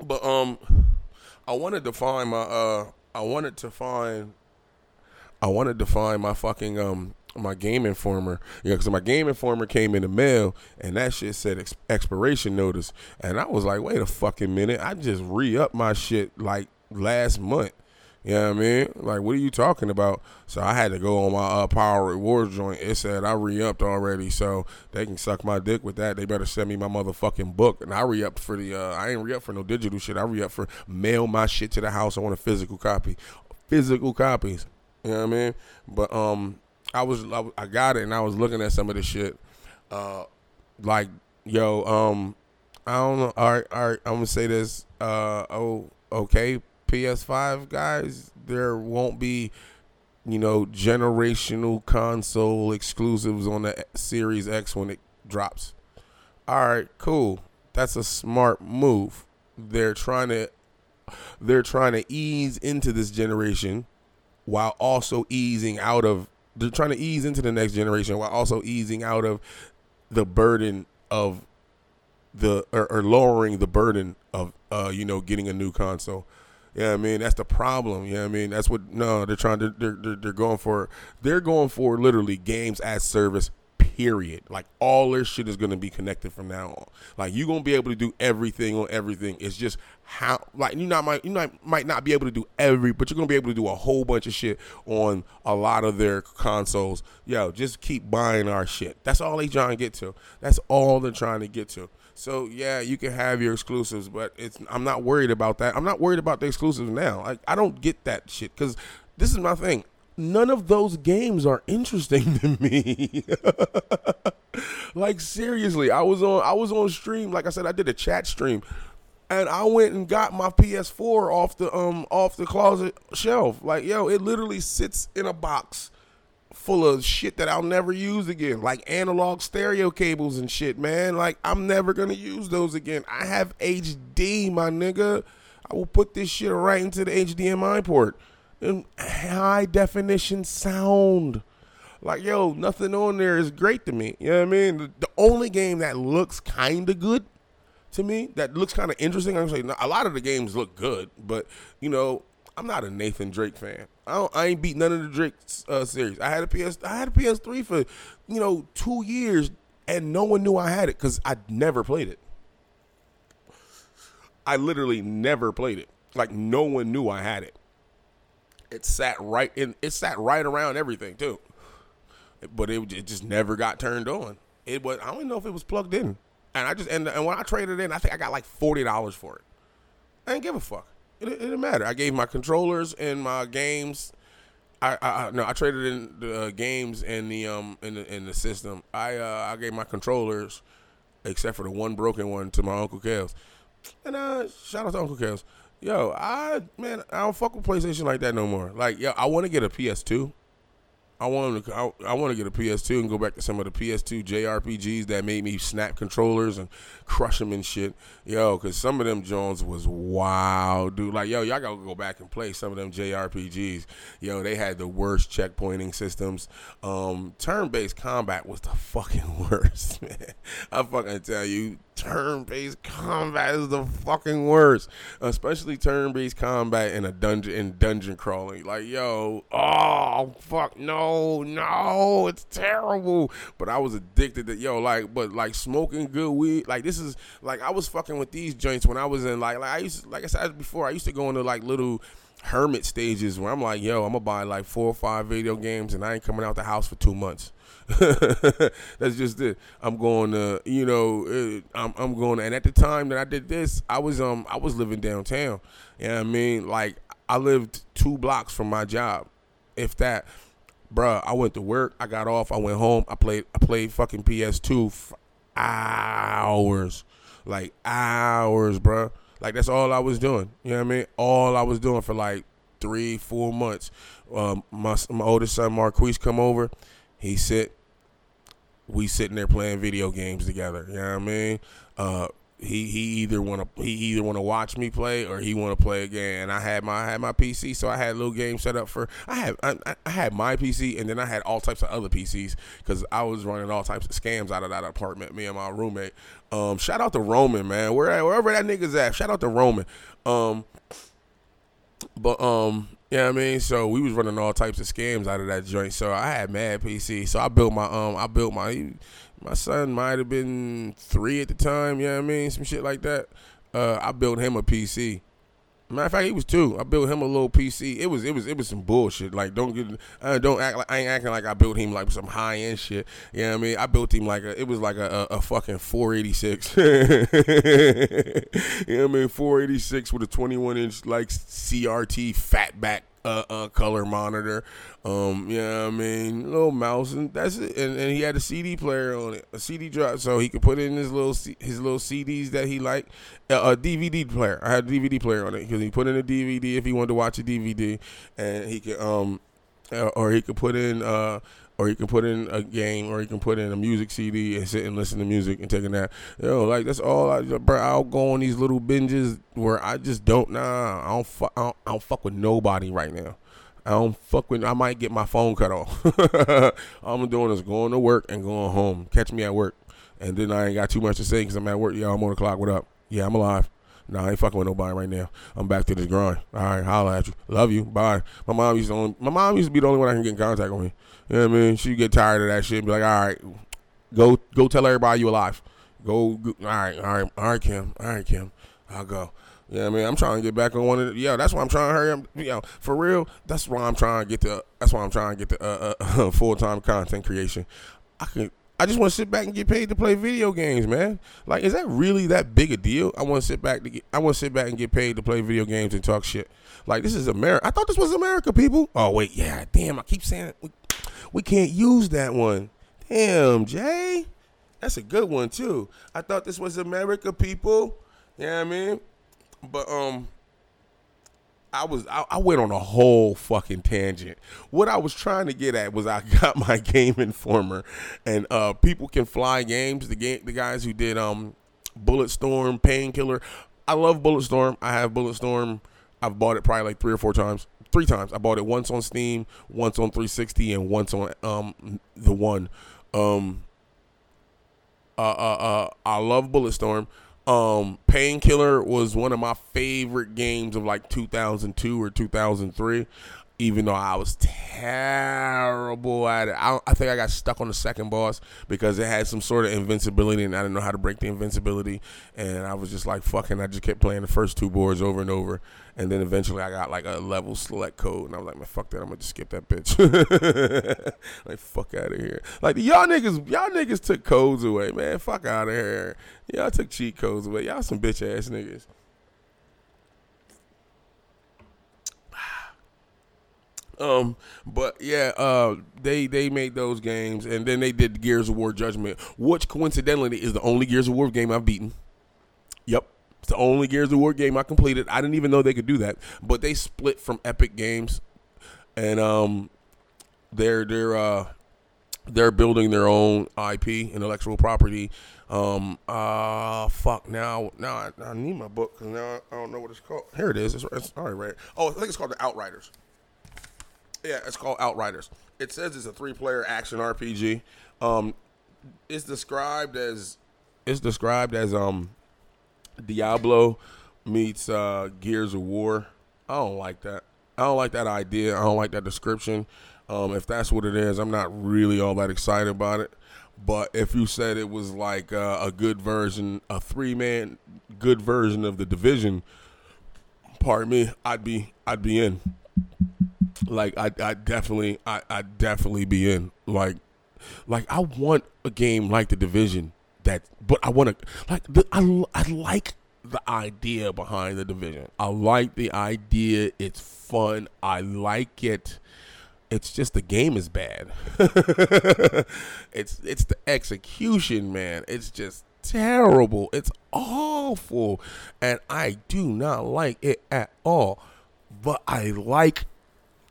But um I wanted to find my uh I wanted to find I wanted to find my fucking um my game informer, yeah, because my game informer came in the mail and that shit said ex- expiration notice, and I was like, wait a fucking minute, I just re up my shit like last month. You know what I mean? Like, what are you talking about? So I had to go on my uh, Power Rewards joint. It said I re-upped already, so they can suck my dick with that. They better send me my motherfucking book. And I re-upped for the. Uh, I ain't re-upped for no digital shit. I re-upped for mail my shit to the house. I want a physical copy, physical copies. You know what I mean? But um, I was I, got it, and I was looking at some of the shit. Uh, like yo, um, I don't know. All right, all right. I'm gonna say this. Uh, oh, okay. PS5 guys, there won't be, you know, generational console exclusives on the Series X when it drops. All right, cool. That's a smart move. They're trying to they're trying to ease into this generation while also easing out of they're trying to ease into the next generation while also easing out of the burden of the or, or lowering the burden of uh you know getting a new console. Yeah, I mean that's the problem. Yeah, I mean that's what. No, they're trying to. They're, they're they're going for. They're going for literally games as service. Period. Like all their shit is gonna be connected from now on. Like you're gonna be able to do everything on everything. It's just how. Like you not might you not might not be able to do every, but you're gonna be able to do a whole bunch of shit on a lot of their consoles. Yo, just keep buying our shit. That's all they trying to get to. That's all they're trying to get to. So yeah, you can have your exclusives, but it's I'm not worried about that. I'm not worried about the exclusives now. Like I don't get that shit because this is my thing. None of those games are interesting to me. like seriously, I was on I was on stream. Like I said, I did a chat stream, and I went and got my PS4 off the um off the closet shelf. Like yo, it literally sits in a box full of shit that I'll never use again, like analog stereo cables and shit, man. Like I'm never gonna use those again. I have HD, my nigga. I will put this shit right into the HDMI port high definition sound. Like yo, nothing on there is great to me. You know what I mean? The, the only game that looks kind of good to me, that looks kind of interesting. I'm saying a lot of the games look good, but you know, I'm not a Nathan Drake fan. I, I ain't beat none of the Drake uh, series. I had a PS. I had a PS3 for you know two years, and no one knew I had it because I never played it. I literally never played it. Like no one knew I had it. It sat right in. It sat right around everything too, but it, it just never got turned on. It was. I don't even know if it was plugged in. and I just and, and when I traded in, I think I got like forty dollars for it. I didn't give a fuck. It, it didn't matter. I gave my controllers and my games. I, I, no, I traded in the uh, games and the um in the in the system. I uh, I gave my controllers, except for the one broken one, to my uncle Kels. And uh, shout out to Uncle Kels. Yo, I man, I don't fuck with PlayStation like that no more. Like, yo, I want to get a PS2. I want to. I, I want to get a PS2 and go back to some of the PS2 JRPGs that made me snap controllers and crush them and shit. Yo, because some of them Jones was wow, dude. Like, yo, y'all gotta go back and play some of them JRPGs. Yo, they had the worst checkpointing systems. Um, turn-based combat was the fucking worst, man. I fucking tell you, turn-based combat is the fucking worst, especially turn-based combat in a dungeon in dungeon crawling. Like, yo, oh fuck, no, no, it's terrible. But I was addicted to yo, like, but like smoking good weed, like this is like I was fucking with these joints when I was in like like I used like I said before, I used to go into like little hermit stages where I'm like, yo, I'm gonna buy like four or five video games and I ain't coming out the house for two months. That's just it. I'm going to, you know, uh, I'm, I'm going. To, and at the time that I did this, I was um I was living downtown. You know what I mean? Like I lived two blocks from my job, if that. Bruh, I went to work. I got off. I went home. I played. I played fucking PS2 for hours, like hours, bruh. Like that's all I was doing. You know what I mean? All I was doing for like three, four months. Um, my my oldest son Marquise come over. He sit. We sitting there playing video games together. You know what I mean? Uh, he he either want to he either want to watch me play or he want to play a game. And I had my I had my PC, so I had a little game set up for. I had I, I had my PC, and then I had all types of other PCs because I was running all types of scams out of that apartment. Me and my roommate. Um, shout out to Roman, man. Where wherever that nigga's at. Shout out to Roman. Um, but um, yeah, I mean, so we was running all types of scams out of that joint. So I had mad PC. So I built my um, I built my my son might have been three at the time. You know what I mean, some shit like that. Uh, I built him a PC. Matter of fact, he was two. I built him a little PC. It was it was it was some bullshit. Like don't get uh, don't act like I ain't acting like I built him like some high end shit. You know what I mean? I built him like a it was like a, a, a fucking 486. you know what I mean? 486 with a 21 inch like CRT fatback uh, uh, color monitor. Um, yeah, I mean, little mouse, and that's it. And, and he had a CD player on it, a CD drive, so he could put in his little C- his little CDs that he liked. A DVD player. I had a DVD player on it because he put in a DVD if he wanted to watch a DVD, and he could um, uh, or he could put in uh or you can put in a game, or you can put in a music CD and sit and listen to music and take a nap. Yo, like that's all I, bro. I'll go on these little binges where I just don't. Nah, I don't fuck. I don't, I don't fuck with nobody right now. I don't fuck with. I might get my phone cut off. all I'm doing is going to work and going home. Catch me at work, and then I ain't got too much to say because I'm at work. Yeah, I'm on the clock. What up? Yeah, I'm alive. No, I ain't fucking with nobody right now. I'm back to this grind. All right, holla at you. Love you. Bye. My mom used to only, my mom used to be the only one I can get in contact with. You know what I mean? She get tired of that shit and be like, all right, go go tell everybody you alive. Go, go all right, all right, all right, Kim. All right, Kim. I'll go. Yeah, you know I mean, I'm trying to get back on one of the, yeah, that's why I'm trying to hurry up. You know, for real, that's why I'm trying to get the, that's why I'm trying to get the uh, uh, full time content creation. I can, I just want to sit back and get paid to play video games, man. Like, is that really that big a deal? I want to sit back to get, I want to sit back and get paid to play video games and talk shit. Like, this is America. I thought this was America, people. Oh wait, yeah, damn. I keep saying it. We, can't use that one. Damn, Jay. That's a good one too. I thought this was America, people. You know what I mean? But um I was I, I, went on a whole fucking tangent. What I was trying to get at was I got my game informer and uh people can fly games, the game the guys who did um Bulletstorm, Painkiller. I love Bulletstorm. I have Bulletstorm. I've bought it probably like three or four times. Three times. I bought it once on Steam, once on 360, and once on um the one. Um uh uh uh I love Bulletstorm. Um, Painkiller was one of my favorite games of like 2002 or 2003. Even though I was terrible at it. I, I think I got stuck on the second boss because it had some sort of invincibility, and I didn't know how to break the invincibility. And I was just like, fucking, I just kept playing the first two boards over and over. And then eventually I got like a level select code, and I was like, man, fuck that, I'm gonna just skip that bitch. like, fuck out of here. Like, y'all niggas, y'all niggas took codes away, man. Fuck out of here. Y'all took cheat codes away. Y'all some bitch ass niggas. Um, but yeah, uh, they they made those games, and then they did Gears of War Judgment, which coincidentally is the only Gears of War game I've beaten. Yep, it's the only Gears of War game I completed. I didn't even know they could do that, but they split from Epic Games, and um, they're they're uh they're building their own IP, intellectual property. Um, uh, fuck now now I, I need my book because now I don't know what it's called. Here it is. It's, it's all right, right. Oh, I think it's called the Outriders. Yeah, it's called Outriders. It says it's a three-player action RPG. Um, it's described as it's described as um Diablo meets uh, Gears of War. I don't like that. I don't like that idea. I don't like that description. Um, if that's what it is, I'm not really all that excited about it. But if you said it was like uh, a good version, a three-man good version of the Division, pardon me, I'd be I'd be in like I, I definitely I, I definitely be in. Like like I want a game like the division that but I want to like the, I, I like the idea behind the division. I like the idea. It's fun. I like it. It's just the game is bad. It's it's the execution man. It's just terrible. It's awful. And I do not like it at all. But I like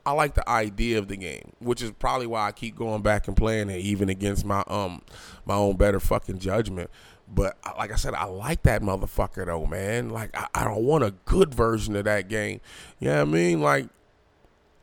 I like the idea of the game, which is probably why I keep going back and playing it, even against my um my own better fucking judgment. But like I said, I like that motherfucker though, man. Like I, I don't want a good version of that game. You know what I mean? Like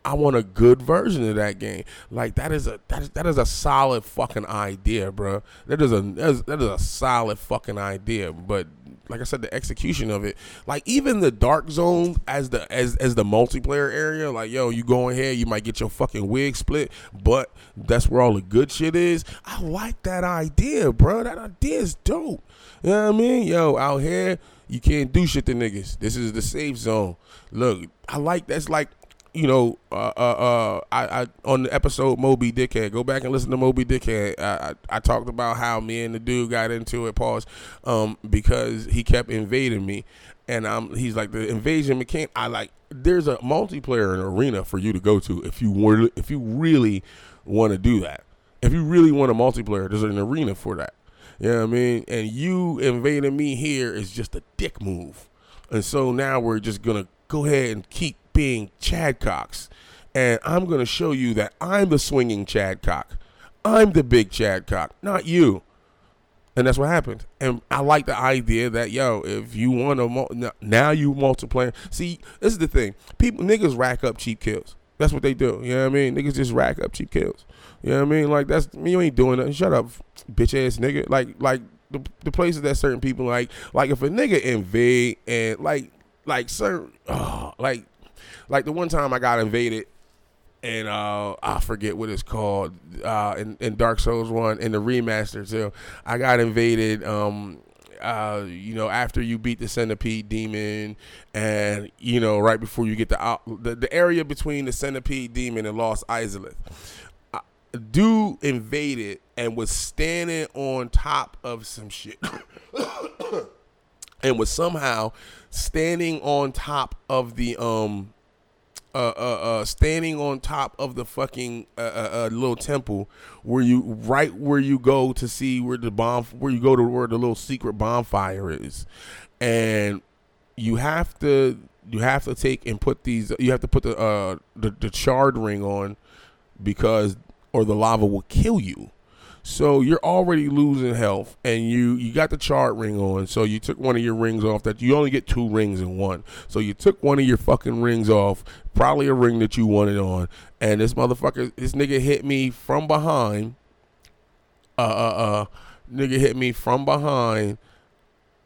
I want a good version of that game. Like that is a that is, that is a solid fucking idea, bro. That is a that is, that is a solid fucking idea. But like I said, the execution of it, like even the dark zone as the as as the multiplayer area, like yo, you go in here, you might get your fucking wig split, but that's where all the good shit is. I like that idea, bro. That idea is dope. You know what I mean? Yo, out here, you can't do shit to niggas. This is the safe zone. Look, I like that's like you know, uh, uh, uh, I, I on the episode Moby Dickhead. Go back and listen to Moby Dickhead. I, I, I talked about how me and the dude got into it. Pause, um, because he kept invading me, and um, he's like the invasion mechanic. I like. There's a multiplayer arena for you to go to if you want. If you really want to do that. If you really want a multiplayer, there's an arena for that. You know what I mean? And you invading me here is just a dick move. And so now we're just gonna go ahead and keep being Chad Cox. And I'm going to show you that I'm the swinging Chad Cock. I'm the big Chad Cock, not you. And that's what happened. And I like the idea that, yo, if you want to, now you multiply. See, this is the thing. People, niggas rack up cheap kills. That's what they do. You know what I mean? Niggas just rack up cheap kills. You know what I mean? Like, that's, me, you ain't doing nothing. Shut up, bitch ass nigga. Like, like, the, the places that certain people like, like if a nigga invade and like, like certain, oh, like like the one time I got invaded and uh, I forget what it's called uh, in, in, Dark Souls one in the remaster too. I got invaded. Um, uh, you know, after you beat the centipede demon, and you know, right before you get the out, the, the area between the centipede demon and Lost Izalith, uh, dude invaded and was standing on top of some shit, and was somehow standing on top of the um uh, uh, uh, standing on top of the fucking uh, uh, uh, little temple where you right where you go to see where the bomb where you go to where the little secret bonfire is, and you have to you have to take and put these you have to put the uh the, the charred ring on because or the lava will kill you. So you're already losing health, and you you got the charred ring on. So you took one of your rings off. That you only get two rings in one. So you took one of your fucking rings off, probably a ring that you wanted on, and this motherfucker, this nigga hit me from behind. Uh, uh, uh, nigga hit me from behind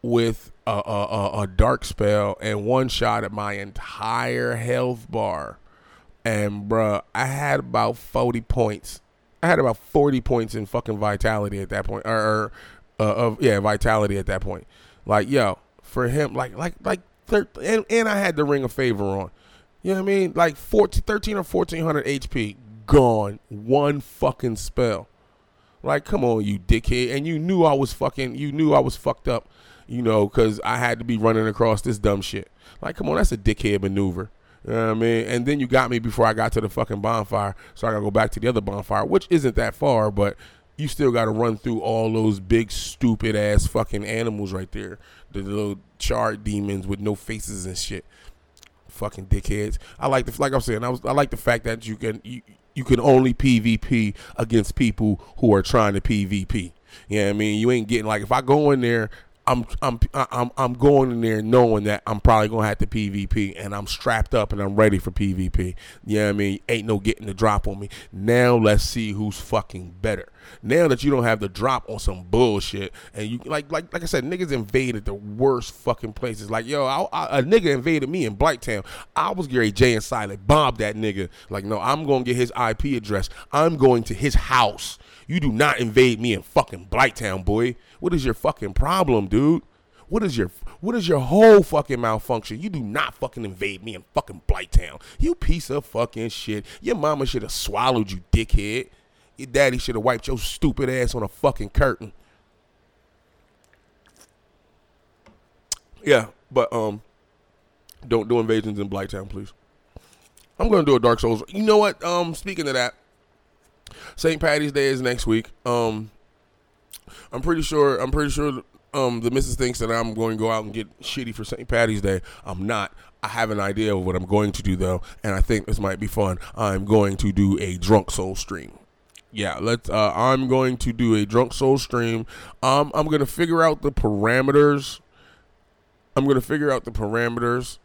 with a, a, a, a dark spell and one shot at my entire health bar and bruh, I had about forty points. I had about forty points in fucking vitality at that point, or, or uh, of yeah, vitality at that point. Like yo, for him, like like like, thir- and and I had the ring of favor on. You know what I mean? Like 14, 13 or fourteen hundred HP gone one fucking spell. Like, come on, you dickhead. And you knew I was fucking, you knew I was fucked up, you know, because I had to be running across this dumb shit. Like, come on, that's a dickhead maneuver. You know what I mean? And then you got me before I got to the fucking bonfire. So I got to go back to the other bonfire, which isn't that far, but you still got to run through all those big, stupid ass fucking animals right there. The little charred demons with no faces and shit fucking dickheads. I like the like I'm saying. I was I like the fact that you can you, you can only PvP against people who are trying to PvP. You know what I mean? You ain't getting like if I go in there. I'm I'm I'm I'm going in there knowing that I'm probably gonna have to PvP and I'm strapped up and I'm ready for PvP. You know what I mean? Ain't no getting the drop on me. Now let's see who's fucking better. Now that you don't have the drop on some bullshit and you like like like I said, niggas invaded the worst fucking places. Like yo, I, I, a nigga invaded me in Blighttown. I was Gary J and Silent Bob that nigga. Like no, I'm gonna get his IP address. I'm going to his house. You do not invade me in fucking Blighttown, boy. What is your fucking problem, dude? What is your what is your whole fucking malfunction? You do not fucking invade me in fucking Blighttown. You piece of fucking shit. Your mama should have swallowed you, dickhead. Your daddy should have wiped your stupid ass on a fucking curtain. Yeah, but um, don't do invasions in Blighttown, please. I'm gonna do a Dark Souls. You know what? Um, speaking of that, St. Patty's Day is next week. Um, I'm pretty sure. I'm pretty sure. Um, the missus thinks that I'm going to go out and get shitty for St. Patty's Day. I'm not. I have an idea of what I'm going to do though, and I think this might be fun. I'm going to do a drunk soul stream. Yeah, let's. Uh, I'm going to do a drunk soul stream. Um, I'm going to figure out the parameters. I'm going to figure out the parameters,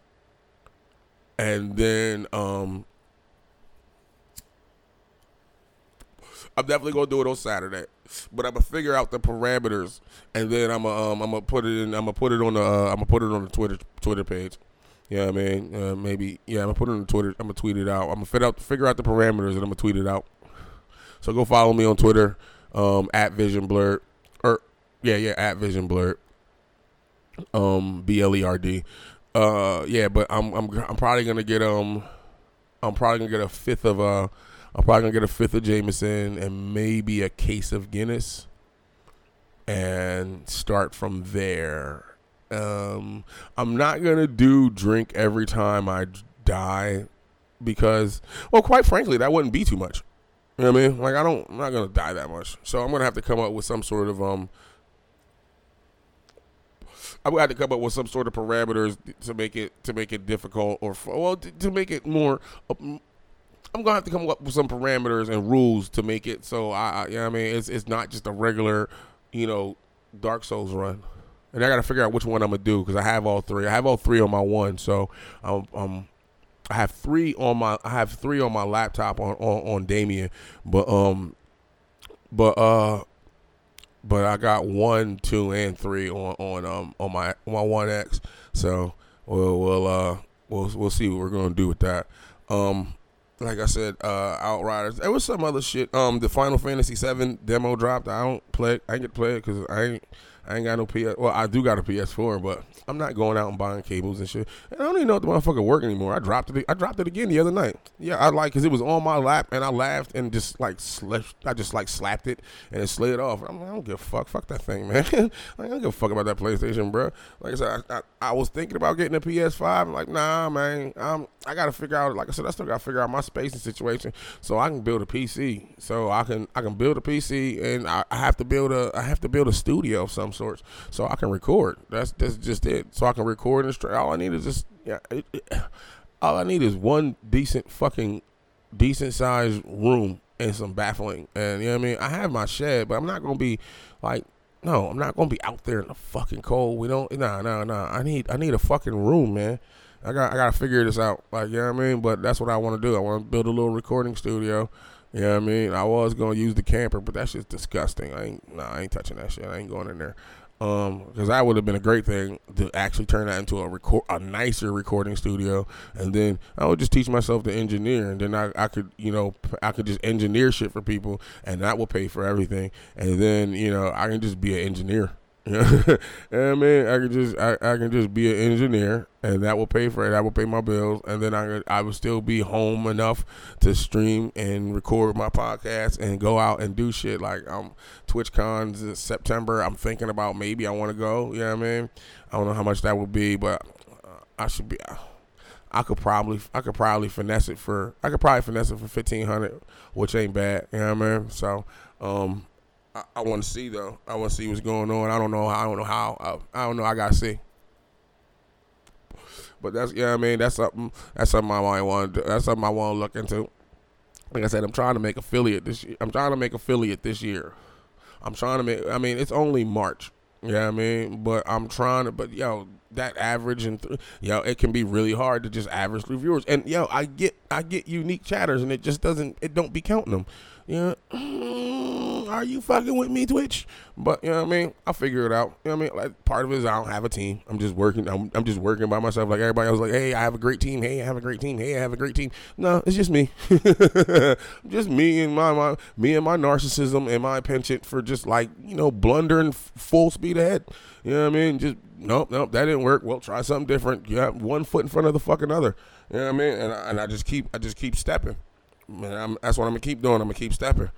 and then um, I'm definitely gonna do it on Saturday, but I'm gonna figure out the parameters, and then I'm gonna um, I'm gonna put it in. I'm gonna put it on the uh, I'm gonna put it on the Twitter Twitter page. Yeah, I mean, uh, maybe yeah. I'm gonna put it on Twitter. I'm gonna tweet it out. I'm gonna fit out figure out the parameters, and I'm gonna tweet it out. So go follow me on Twitter um, at Vision Blerd, or yeah, yeah, at Vision Blerd, um, B L E R D. Uh, yeah, but I'm I'm I'm probably gonna get um, I'm probably gonna get a fifth of uh I'm probably gonna get a fifth of Jameson and maybe a case of Guinness, and start from there. Um, I'm not gonna do drink every time I die because, well, quite frankly, that wouldn't be too much. You know what I mean? Like I don't, I'm not gonna die that much, so I'm gonna have to come up with some sort of um. I would have to come up with some sort of parameters to make it to make it difficult, or well, to, to make it more. I'm gonna have to come up with some parameters and rules to make it so I, I you know I mean, it's it's not just a regular, you know, Dark Souls run. And I got to figure out which one I'm gonna do because I have all three. I have all three on my one, so um, um, I have three on my I have three on my laptop on on, on Damien, but um, but uh, but I got one, two, and three on on um on my my One X. So we'll we'll uh we'll we'll see what we're gonna do with that. Um, like I said, uh, Outriders. There was some other shit. Um, the Final Fantasy VII demo dropped. I don't play. I get to play it because I ain't. I ain't got no PS. Well, I do got a PS4, but I'm not going out and buying cables and shit. And I don't even know if the motherfucker work anymore. I dropped it. I dropped it again the other night. Yeah, I like because it was on my lap and I laughed and just like slept. I just like slapped it and it slid off. I'm like, I don't give a fuck. Fuck that thing, man. I don't give a fuck about that PlayStation, bro. Like I said, I, I, I was thinking about getting a PS5. I'm like, nah, man. Um, I got to figure out. Like I said, I still got to figure out my spacing situation so I can build a PC. So I can I can build a PC and I, I have to build a I have to build a studio of some sorts so I can record. That's that's just it. So I can record and straight. All I need is just yeah. It, it, all I need is one decent fucking decent sized room and some baffling. And you know what I mean. I have my shed, but I'm not gonna be like. No, I'm not gonna be out there in the fucking cold. We don't. Nah, nah, nah. I need. I need a fucking room, man. I got. I gotta figure this out. Like, you know what I mean. But that's what I want to do. I want to build a little recording studio. You know what I mean? I was gonna use the camper, but that's just disgusting. I ain't. Nah, I ain't touching that shit. I ain't going in there. Um, because that would have been a great thing to actually turn that into a record, a nicer recording studio, and then I would just teach myself to engineer, and then I, I could, you know, I could just engineer shit for people, and that will pay for everything, and then you know I can just be an engineer. What I mean? I can just I, I can just be an engineer and that will pay for it. I will pay my bills and then I I would still be home enough to stream and record my podcast and go out and do shit like um TwitchCons in September. I'm thinking about maybe I want to go, you know what I mean? I don't know how much that would be, but uh, I should be I could probably I could probably finesse it for I could probably finesse it for fifteen hundred, which ain't bad. You know what I mean? So um I, I want to see though. I want to see what's going on. I don't know. I don't know how. I, I don't know. I gotta see. But that's yeah. I mean, that's something. That's something I might want. to. That's something I want to look into. Like I said, I'm trying to make affiliate this. year. I'm trying to make affiliate this year. I'm trying to make. I mean, it's only March. Yeah, you know I mean, but I'm trying to. But yo, that average and th- yo, it can be really hard to just average through viewers. And yo, I get I get unique chatters, and it just doesn't. It don't be counting them. You know, are you fucking with me, Twitch? But you know what I mean. I'll figure it out. You know what I mean. Like part of it is I don't have a team. I'm just working. I'm, I'm just working by myself. Like everybody else. Like, hey, I have a great team. Hey, I have a great team. Hey, I have a great team. No, it's just me. just me and my, my me and my narcissism and my penchant for just like you know blundering f- full speed ahead. You know what I mean? Just nope, nope, that didn't work. Well, try something different. You have one foot in front of the fucking other. You know what I mean? And I, and I just keep I just keep stepping. Man, that's what I'm gonna keep doing. I'm gonna keep stepping.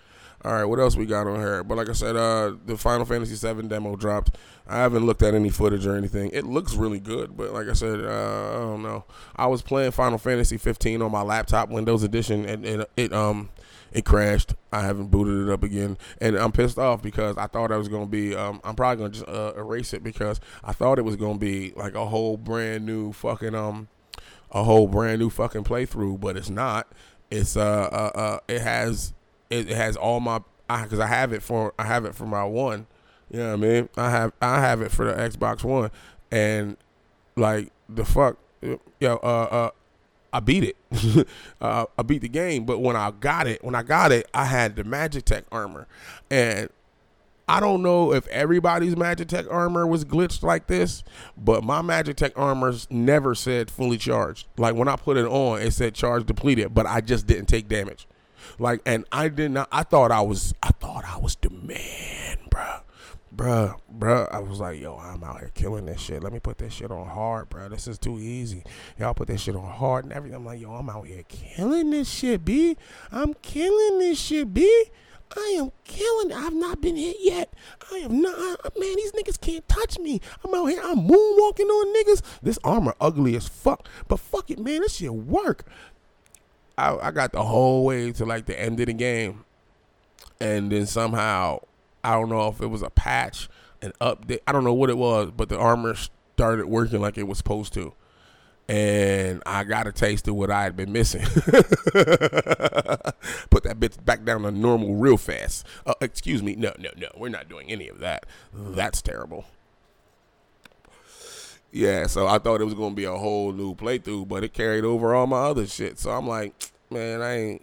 All right, what else we got on here? But like I said, uh, the Final Fantasy VII demo dropped. I haven't looked at any footage or anything. It looks really good, but like I said, uh, I don't know. I was playing Final Fantasy 15 on my laptop, Windows Edition, and, and it um it crashed. I haven't booted it up again, and I'm pissed off because I thought I was gonna be. Um, I'm probably gonna just uh, erase it because I thought it was gonna be like a whole brand new fucking um a whole brand new fucking playthrough, but it's not. It's uh uh, uh it has it, it has all my because I have it for I have it for my one. You know what I mean? I have I have it for the Xbox One, and like the fuck, yo, uh, uh, I beat it. uh, I beat the game, but when I got it, when I got it, I had the Magitech armor, and I don't know if everybody's Magitech armor was glitched like this, but my Magitech armors never said fully charged. Like when I put it on, it said charge depleted, but I just didn't take damage. Like, and I did not. I thought I was. I thought I was the man, bruh. Bruh, bruh, I was like, yo, I'm out here killing this shit. Let me put this shit on hard, bruh. This is too easy. Y'all put this shit on hard and everything. I'm like, yo, I'm out here killing this shit, B. I'm killing this shit, B. I am killing it. I've not been hit yet. I am not. Man, these niggas can't touch me. I'm out here. I'm moonwalking on niggas. This armor ugly as fuck. But fuck it, man. This shit work. I, I got the whole way to like the end of the game, and then somehow I don't know if it was a patch, an update. I don't know what it was, but the armor started working like it was supposed to, and I got a taste of what I had been missing. Put that bitch back down to normal real fast. Uh, excuse me. No, no, no. We're not doing any of that. That's terrible. Yeah, so I thought it was gonna be a whole new playthrough, but it carried over all my other shit. So I'm like, man, I ain't,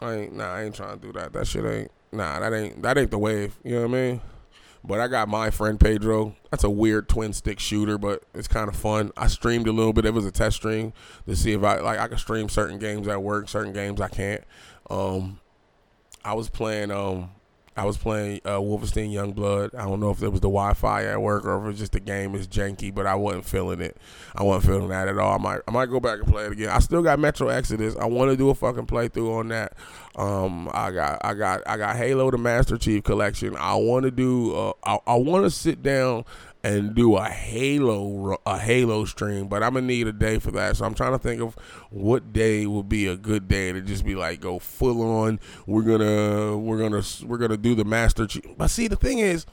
I ain't, nah, I ain't trying to do that. That shit ain't, nah, that ain't, that ain't the wave. You know what I mean? But I got my friend Pedro. That's a weird twin stick shooter, but it's kind of fun. I streamed a little bit. It was a test stream to see if I like I could stream certain games at work, certain games I can't. Um, I was playing um I was playing uh, Wolfenstein Youngblood. I don't know if it was the Wi-Fi at work or if it was just the game is janky, but I wasn't feeling it. I wasn't feeling that at all. I might I might go back and play it again. I still got Metro Exodus. I want to do a fucking playthrough on that. Um, I got I got I got Halo the Master Chief Collection. I want to do. Uh, I, I want to sit down and do a Halo a Halo stream, but I'm gonna need a day for that. So I'm trying to think of what day would be a good day to just be like go full on. We're gonna we're gonna we're gonna do the Master Chief. But see, the thing is,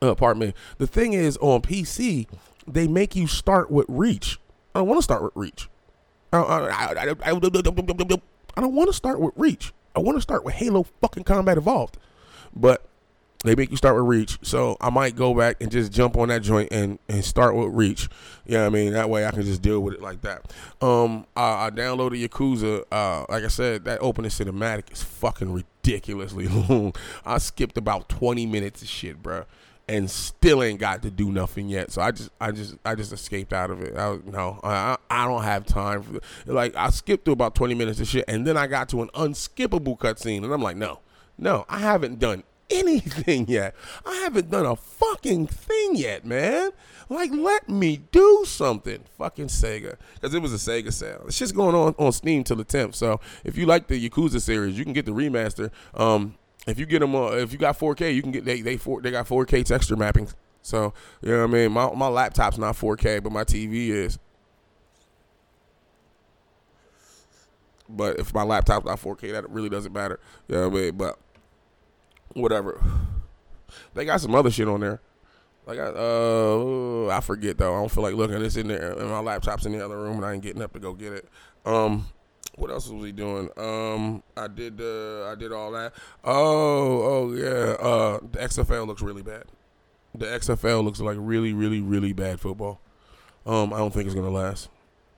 uh, pardon me. The thing is, on PC, they make you start with Reach. I don't want to start with Reach. I, I, don't want to start with Reach. I want to start with Halo fucking Combat Evolved. But they make you start with Reach, so I might go back and just jump on that joint and, and start with Reach. You know what I mean? That way I can just deal with it like that. Um, I, I downloaded Yakuza. Uh, like I said, that opening cinematic is fucking ridiculously long. I skipped about twenty minutes of shit, bro. and still ain't got to do nothing yet. So I just, I just, I just escaped out of it. I no, I, I don't have time for like I skipped through about twenty minutes of shit, and then I got to an unskippable cutscene, and I'm like, no, no, I haven't done anything yet. I haven't done a fucking thing yet, man. Like, let me do something. Fucking Sega. Because it was a Sega sale. It's just going on on Steam till the 10th. So if you like the Yakuza series, you can get the remaster. Um, if you get them, uh, if you got 4K, you can get they they four, they got 4K texture mapping. So you know what I mean. My my laptop's not 4K, but my TV is. But if my laptop's not 4K, that really doesn't matter. You know what I mean? But whatever. They got some other shit on there. Like I, uh, I forget though. I don't feel like looking. It's in there, and my laptop's in the other room, and I ain't getting up to go get it. Um, what else was he doing? Um, I did, uh, I did all that. Oh, oh yeah. Uh, the XFL looks really bad. The XFL looks like really, really, really bad football. Um, I don't think it's gonna last.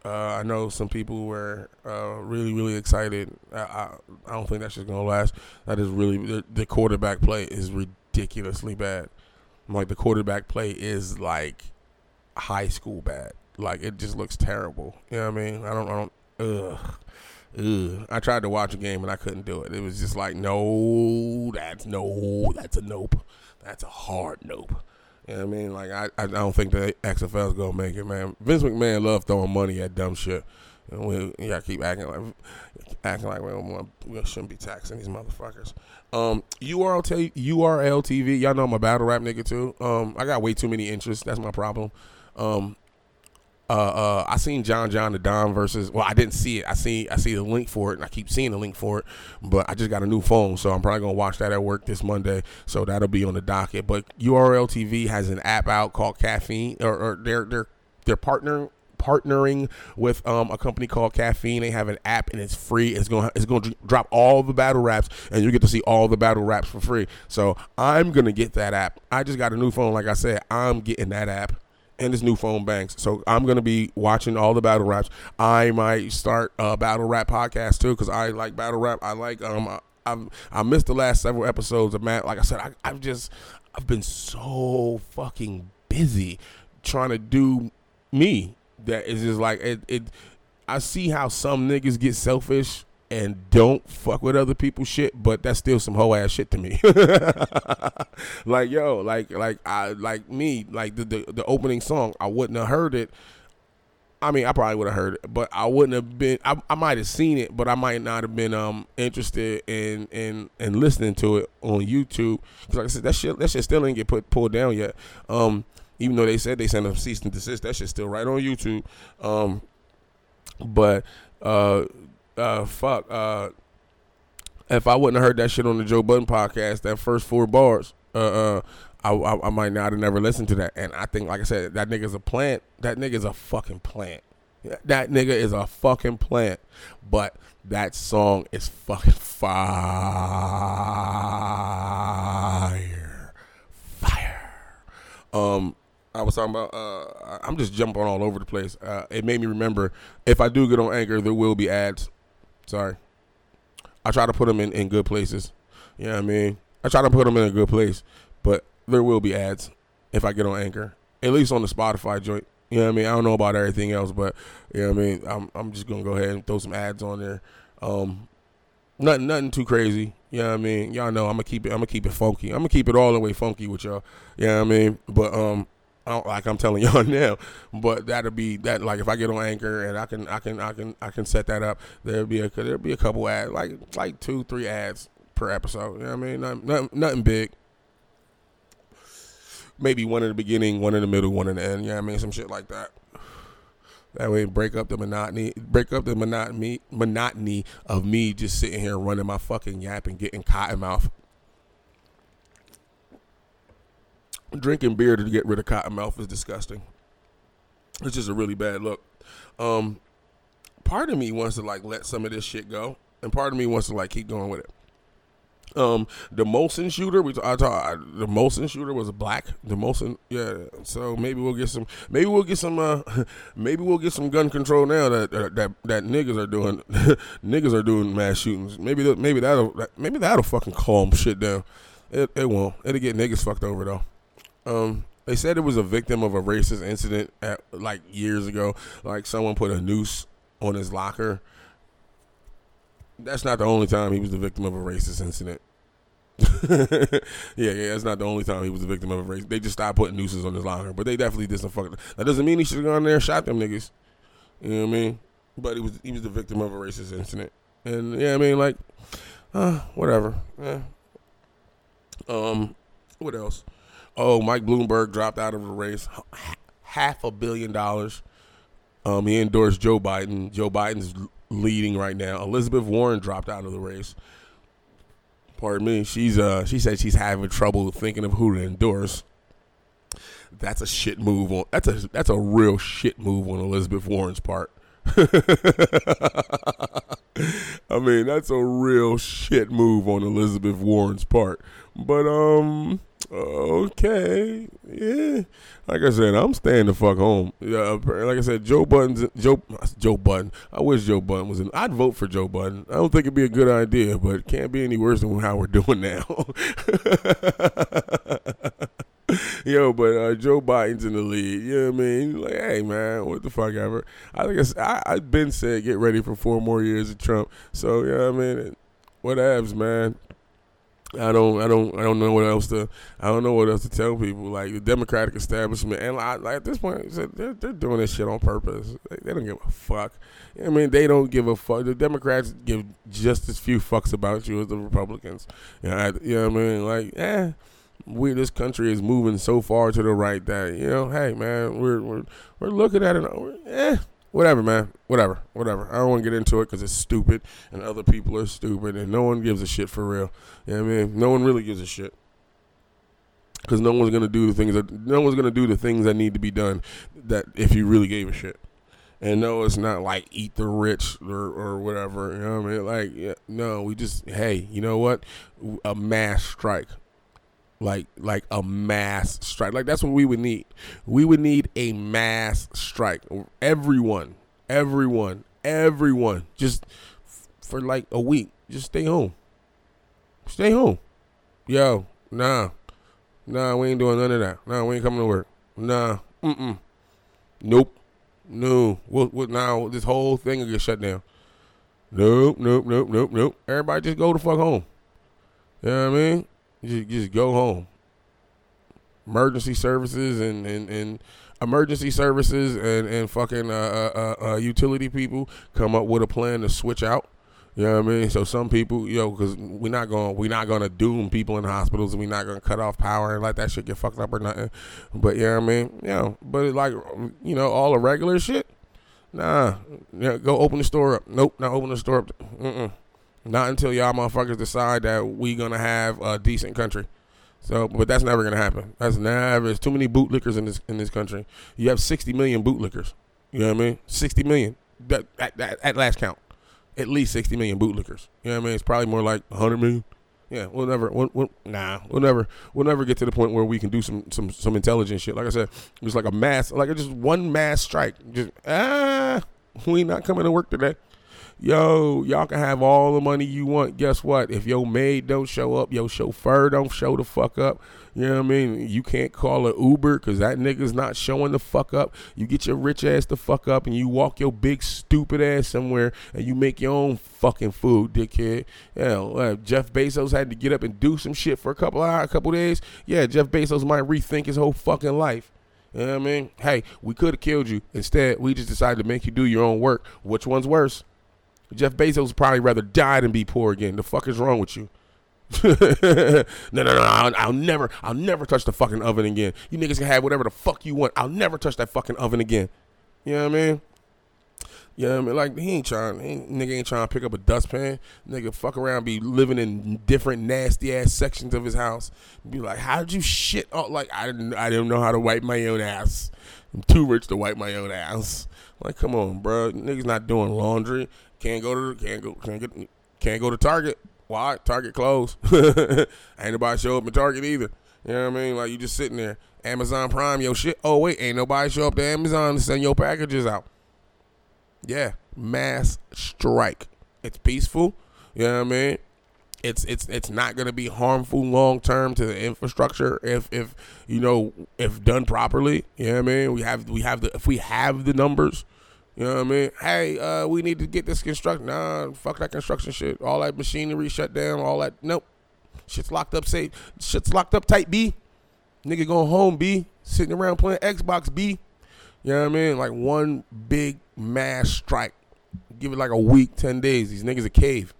Uh, I know some people were uh, really, really excited. I, I, I don't think that's just gonna last. That is really the, the quarterback play is ridiculously bad. Like the quarterback play is like high school bad. Like it just looks terrible. You know what I mean? I don't. I don't. Ugh. Ugh. I tried to watch a game and I couldn't do it. It was just like, no, that's no, that's a nope. That's a hard nope. You know what I mean? Like I, I don't think the XFL's gonna make it, man. Vince McMahon love throwing money at dumb shit. And we, gotta keep acting like acting like we, we shouldn't be taxing these motherfuckers. Um, URL t- URL TV, y'all know I'm a battle rap nigga too. Um, I got way too many interests. That's my problem. Um, uh, uh, I seen John John Da Don versus. Well, I didn't see it. I see I see the link for it, and I keep seeing the link for it. But I just got a new phone, so I'm probably gonna watch that at work this Monday. So that'll be on the docket. But URL TV has an app out called Caffeine, or, or they're they're they're partnering partnering with um, a company called Caffeine. They have an app and it's free. It's gonna it's to drop all the battle raps and you get to see all the battle raps for free. So I'm gonna get that app. I just got a new phone, like I said. I'm getting that app and this new phone banks. So I'm gonna be watching all the battle raps. I might start a battle rap podcast too because I like battle rap. I like um I, I missed the last several episodes of Matt. Like I said, I, I've just I've been so fucking busy trying to do me that is just like it. it I see how some niggas get selfish and don't fuck with other people's shit, but that's still some hoe ass shit to me. like yo, like like I like me, like the, the the opening song, I wouldn't have heard it. I mean, I probably would have heard it, but I wouldn't have been. I, I might have seen it, but I might not have been um interested in in in listening to it on YouTube. Cause like I said, that shit that shit still ain't get put pulled down yet. Um, even though they said they sent a cease and desist, that shit's still right on YouTube. Um, but uh, uh, fuck. Uh, if I wouldn't have heard that shit on the Joe Budden podcast, that first four bars, uh, uh I, I, I might not have never listened to that. And I think, like I said, that nigga's a plant. That nigga's a fucking plant. That nigga is a fucking plant. But that song is fucking fire. Fire. Um, I was talking about. Uh, I'm just jumping all over the place. Uh, it made me remember if I do get on Anchor, there will be ads. Sorry, I try to put them in, in good places. You know what I mean? I try to put them in a good place, but there will be ads if I get on Anchor, at least on the Spotify joint. You know what I mean? I don't know about everything else, but you know what I mean. I'm I'm just gonna go ahead and throw some ads on there. Um, nothing nothing too crazy. You know what I mean? Y'all know I'm gonna keep it. I'm gonna keep it funky. I'm gonna keep it all the way funky with y'all. You know what I mean? But um, like I'm telling y'all now, but that'll be that. Like if I get on Anchor and I can, I can, I can, I can set that up. There'll be a there'll be a couple ads, like like two, three ads per episode. You know what I mean? Nothing, nothing, nothing big. Maybe one in the beginning, one in the middle, one in the end. You know what I mean? Some shit like that. That way, break up the monotony, break up the monotony, monotony of me just sitting here running my fucking yap and getting cotton mouth. Drinking beer to get rid of cotton mouth is disgusting. It's just a really bad look. Um, part of me wants to like let some of this shit go, and part of me wants to like keep going with it. Um, the Molson shooter, we I thought the Molson shooter was black. The Molson, yeah. So maybe we'll get some. Maybe we'll get some. Uh, maybe we'll get some gun control now that that that, that niggas are doing. niggas are doing mass shootings. Maybe maybe that'll maybe that'll fucking calm shit down. It it won't. It'll get niggas fucked over though. Um, they said it was a victim of a racist incident at like years ago. Like someone put a noose on his locker. That's not the only time he was the victim of a racist incident. yeah, yeah, that's not the only time he was the victim of a race. They just stopped putting nooses on his locker, but they definitely did some fucking. That doesn't mean he should have gone there and shot them niggas. You know what I mean? But he was he was the victim of a racist incident, and yeah, I mean like, uh, whatever. Yeah. Um, what else? Oh, Mike Bloomberg dropped out of the race. Half a billion dollars. Um, he endorsed Joe Biden. Joe Biden's leading right now. Elizabeth Warren dropped out of the race. Pardon me. She's uh she said she's having trouble thinking of who to endorse. That's a shit move on. That's a that's a real shit move on Elizabeth Warren's part. I mean, that's a real shit move on Elizabeth Warren's part. But um, okay, yeah. Like I said, I'm staying the fuck home. Yeah, like I said, Joe Button's Joe Joe Budden. I wish Joe Budden was in. I'd vote for Joe Budden. I don't think it'd be a good idea, but it can't be any worse than how we're doing now. Yo, but uh, Joe Biden's in the lead. You know what I mean? Like, hey man, what the fuck ever. I think I I've been said get ready for four more years of Trump. So yeah, you know I mean, what whatevs, man. I don't, I don't, I don't know what else to, I don't know what else to tell people. Like the Democratic establishment, and like, like at this point, they're, they're doing this shit on purpose. They, they don't give a fuck. I mean, they don't give a fuck. The Democrats give just as few fucks about you as the Republicans. You know, I, you know what I mean? Like, eh, we this country is moving so far to the right that you know, hey man, we're we're we're looking at it. Eh, whatever, man. Whatever, whatever. I don't want to get into it because it's stupid and other people are stupid and no one gives a shit for real. You know what I mean? No one really gives a shit. Because no one's gonna do the things that no one's gonna do the things that need to be done. That if you really gave a shit. And no, it's not like eat the rich or, or whatever. You know what I mean? Like, yeah, no, we just hey, you know what? A mass strike like like a mass strike. Like that's what we would need. We would need a mass strike. Everyone, everyone, everyone, just f- for like a week, just stay home. Stay home. Yo, nah, nah, we ain't doing none of that. Nah, we ain't coming to work. Nah, mm mm, nope, no. What what now? This whole thing will get shut down. Nope, nope, nope, nope, nope. Everybody just go the fuck home. You know what I mean? Just, just go home. Emergency services and, and, and emergency services and, and fucking uh, uh, uh, utility people come up with a plan to switch out. You know what I mean? So some people, yo, know, because we're not going, we're not going to doom people in hospitals, and we're not going to cut off power and let that shit get fucked up or nothing. But you know what I mean? You know, but like, you know, all the regular shit. Nah, yeah, go open the store up. Nope, not open the store up. Mm-mm. Not until y'all motherfuckers decide that we gonna have a decent country. So, but that's never gonna happen. That's never. There's too many bootlickers in this in this country. You have 60 million bootlickers. You know what I mean? 60 million. That at, at, at last count, at least 60 million bootlickers. You know what I mean? It's probably more like 100 million. Yeah, we'll never. We'll, we'll, nah, we'll never. We'll never get to the point where we can do some some some intelligent shit. Like I said, just like a mass, like just one mass strike. Just ah, we not coming to work today yo, y'all can have all the money you want. Guess what? If your maid don't show up, your chauffeur don't show the fuck up, you know what I mean? You can't call an Uber because that nigga's not showing the fuck up. You get your rich ass the fuck up and you walk your big stupid ass somewhere and you make your own fucking food, dickhead. Yeah, uh, Jeff Bezos had to get up and do some shit for a couple of a couple days. Yeah, Jeff Bezos might rethink his whole fucking life. You know what I mean? Hey, we could have killed you. Instead, we just decided to make you do your own work. Which one's worse? Jeff Bezos would probably rather die than be poor again. The fuck is wrong with you? no, no, no, I'll, I'll, never, I'll never touch the fucking oven again. You niggas can have whatever the fuck you want. I'll never touch that fucking oven again. You know what I mean? You know what I mean? Like, he ain't trying, he ain't, nigga ain't trying to pick up a dustpan. Nigga fuck around, be living in different nasty ass sections of his house. Be like, how did you shit? Oh, like, I didn't, I didn't know how to wipe my own ass. I'm too rich to wipe my own ass. Like, come on, bro. Niggas not doing laundry. Can't go to can't go can't get can't go to Target. Why? Target closed. Ain't nobody show up at Target either. You know what I mean? Like you just sitting there. Amazon Prime your shit. Oh wait, ain't nobody show up to Amazon to send your packages out. Yeah, mass strike. It's peaceful. You know what I mean? it's it's it's not going to be harmful long term to the infrastructure if if you know if done properly. You know what I mean? We have we have the if we have the numbers. You know what I mean? Hey, uh, we need to get this construction. Nah, fuck that construction shit. All that machinery shut down. All that. Nope. Shit's locked up. Say shit's locked up tight. B. Nigga going home. B. Sitting around playing Xbox. B. You know what I mean? Like one big mass strike. Give it like a week, ten days. These niggas a cave.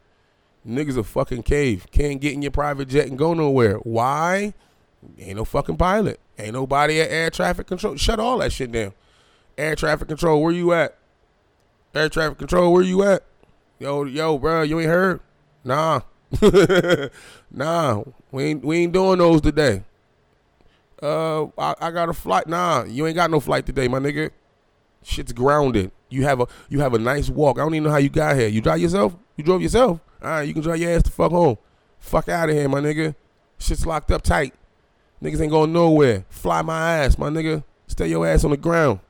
Niggas a fucking cave. Can't get in your private jet and go nowhere. Why? Ain't no fucking pilot. Ain't nobody at air traffic control. Shut all that shit down. Air traffic control, where you at? Air traffic control, where you at? Yo, yo, bro, you ain't heard? Nah. nah. We ain't we ain't doing those today. Uh I, I got a flight. Nah, you ain't got no flight today, my nigga. Shit's grounded. You have a you have a nice walk. I don't even know how you got here. You drive yourself? You drove yourself? All right, you can drive your ass the fuck home. Fuck out of here, my nigga. Shit's locked up tight. Niggas ain't going nowhere. Fly my ass, my nigga. Stay your ass on the ground.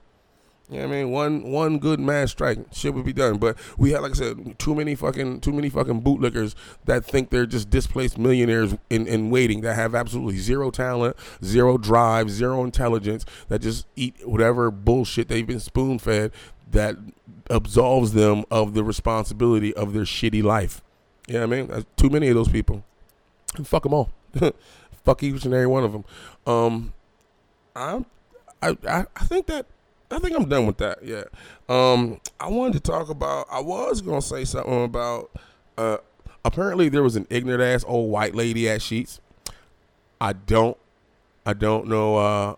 You know I mean? One one good mass strike, shit would be done. But we had, like I said, too many fucking too many fucking bootlickers that think they're just displaced millionaires in, in waiting that have absolutely zero talent, zero drive, zero intelligence, that just eat whatever bullshit they've been spoon fed that absolves them of the responsibility of their shitty life. You know what I mean? That's too many of those people. Fuck them all. fuck each and every one of them. Um, I, I I think that I think I'm done with that. Yeah. Um, I wanted to talk about. I was gonna say something about. Uh, apparently there was an ignorant ass old white lady at Sheetz. I don't. I don't know. Uh,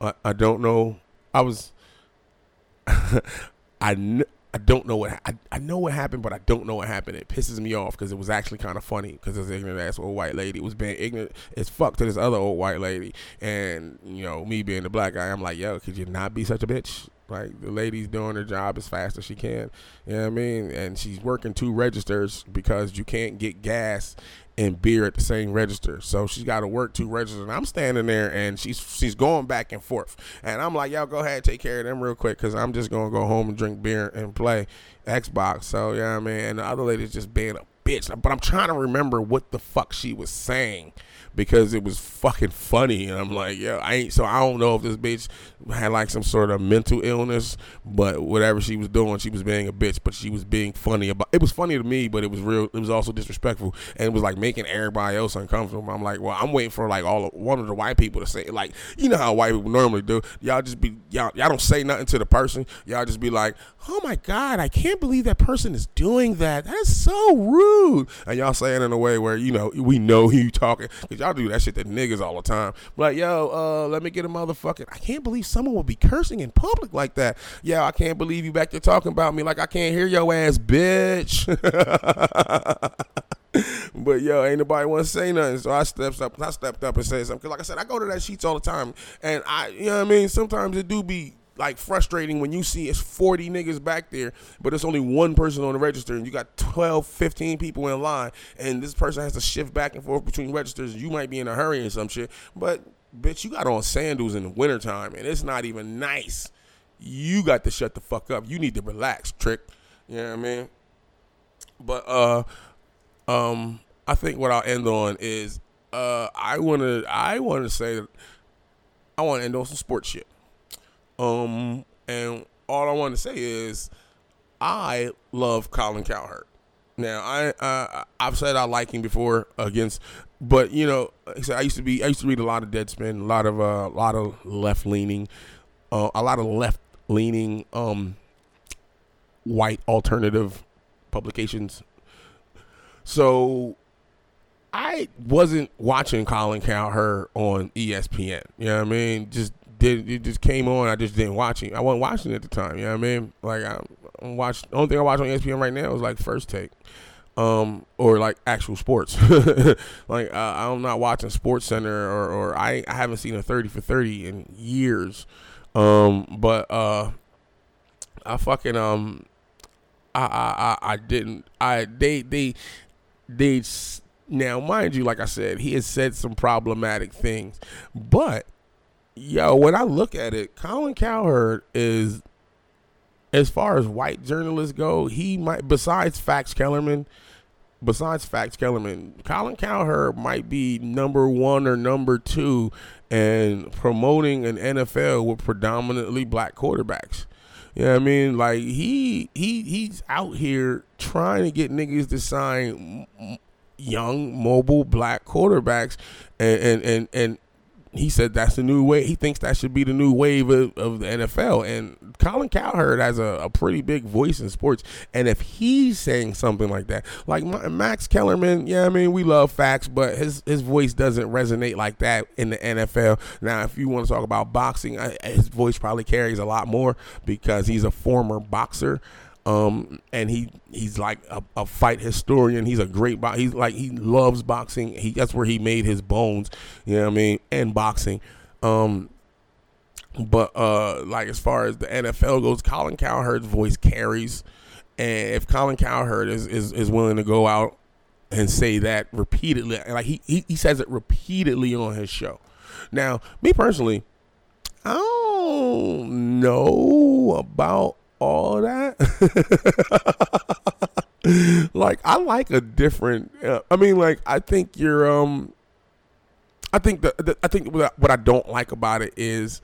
I, I don't know. I was. I kn- I don't know what I, I know what happened, but I don't know what happened. It pisses me off because it was actually kind of funny because this ignorant ass old white lady was being ignorant as fuck to this other old white lady, and you know me being the black guy, I'm like, yo, could you not be such a bitch? Like the lady's doing her job as fast as she can, you know what I mean? And she's working two registers because you can't get gas and beer at the same register. So she's got to work two registers. And I'm standing there and she's she's going back and forth. And I'm like, y'all go ahead take care of them real quick because I'm just going to go home and drink beer and play Xbox. So, yeah, I mean, and the other lady's just being a bitch. But I'm trying to remember what the fuck she was saying because it was fucking funny. And I'm like, yo, I ain't, so I don't know if this bitch had like some sort of mental illness, but whatever she was doing, she was being a bitch, but she was being funny about it. was funny to me, but it was real, it was also disrespectful. And it was like making everybody else uncomfortable. I'm like, well, I'm waiting for like all of, one of the white people to say, like, you know how white people normally do. Y'all just be, y'all, y'all don't say nothing to the person. Y'all just be like, oh my God, I can't believe that person is doing that. That is so rude. And y'all saying in a way where, you know, we know who you talking. Cause y'all do that shit to niggas all the time. Like, yo, uh, let me get a motherfucking, I can't believe someone would be cursing in public like that. Yeah, I can't believe you back there talking about me like I can't hear your ass, bitch. but yo, ain't nobody want to say nothing. So I stepped up. I stepped up and said something. Cause like I said, I go to that Sheetz all the time, and I, you know what I mean. Sometimes it do be like frustrating when you see it's 40 niggas back there, but it's only one person on the register, and you got 12, 15 people in line, and this person has to shift back and forth between registers. You might be in a hurry and some shit, but bitch, you got on sandals in the wintertime, and it's not even nice. You got to shut the fuck up. You need to relax, trick. You know what I mean? But uh um I think what I'll end on is uh I wanna I wanna say that I wanna end on some sports shit. Um and all I want to say is I love Colin Cowherd. Now I uh, I've said I like him before against, but you know I I used to be I used to read a lot of Deadspin, a lot of uh, a lot of left leaning, uh, a lot of left leaning um white alternative publications. So I wasn't watching Colin Cowherd on ESPN. You know what I mean? Just did it just came on. I just didn't watch it. I wasn't watching it at the time. You know what I mean? Like I, I watched. The only thing I watch on ESPN right now is like First Take, um, or like actual sports. like uh, I'm not watching Sports Center or, or I I haven't seen a thirty for thirty in years. Um, but uh, I fucking um, I I I, I didn't. I they they they now mind you, like I said, he has said some problematic things, but yo, when I look at it, Colin Cowherd is, as far as white journalists go, he might besides Fax Kellerman, besides Fax Kellerman, Colin Cowherd might be number one or number two in promoting an NFL with predominantly black quarterbacks. You know what I mean? Like he he he's out here trying to get niggas to sign young, mobile black quarterbacks, and and and, and he said that's the new way. He thinks that should be the new wave of, of the NFL. And Colin Cowherd has a, a, pretty big voice in sports. And if he's saying something like that, like Max Kellerman, yeah, I mean, we love facts, but his, his voice doesn't resonate like that in the NFL. Now, if you want to talk about boxing, his voice probably carries a lot more because he's a former boxer. Um, and he he's like a, a, fight historian. He's a great bo- he's like he loves boxing. He that's where he made his bones. You know what I mean? And boxing. Um, but uh, like as far as the NFL goes, Colin Cowherd's voice carries. And if Colin Cowherd is, is, is willing to go out and say that repeatedly, like he, he, he says it repeatedly on his show. Now, me personally, I don't know about all that. like I like a different. Uh, I mean, like I think you're. Um, I think the, the I think what I don't like about it is,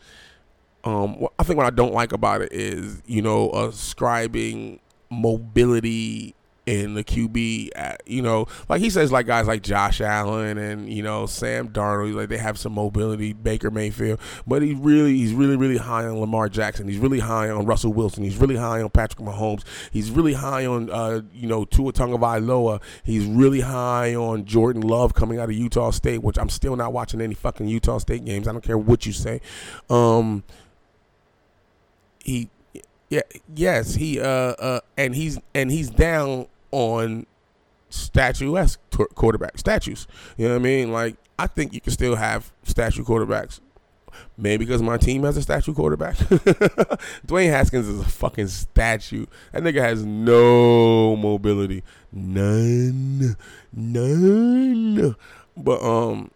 um, I think what I don't like about it is you know ascribing mobility in the QB. At, you know, like he says, like guys like Josh Allen and you know Sam Darnold, like they have some mobility. Baker Mayfield, but he really, he's really, really high on Lamar Jackson. He's really high on Russell Wilson. He's really high on Patrick Mahomes. He's really high on uh, you know Tua Tagovailoa. He's really high on Jordan Love coming out of Utah State, which I'm still not watching any fucking Utah State games. I don't care what you say. Um, he yeah, yes, he uh uh and he's and he's down on statuesque quarterback statues. You know what I mean? Like I think you can still have statue quarterbacks. Maybe because my team has a statue quarterback. Dwayne Haskins is a fucking statue. That nigga has no mobility. None. None. But um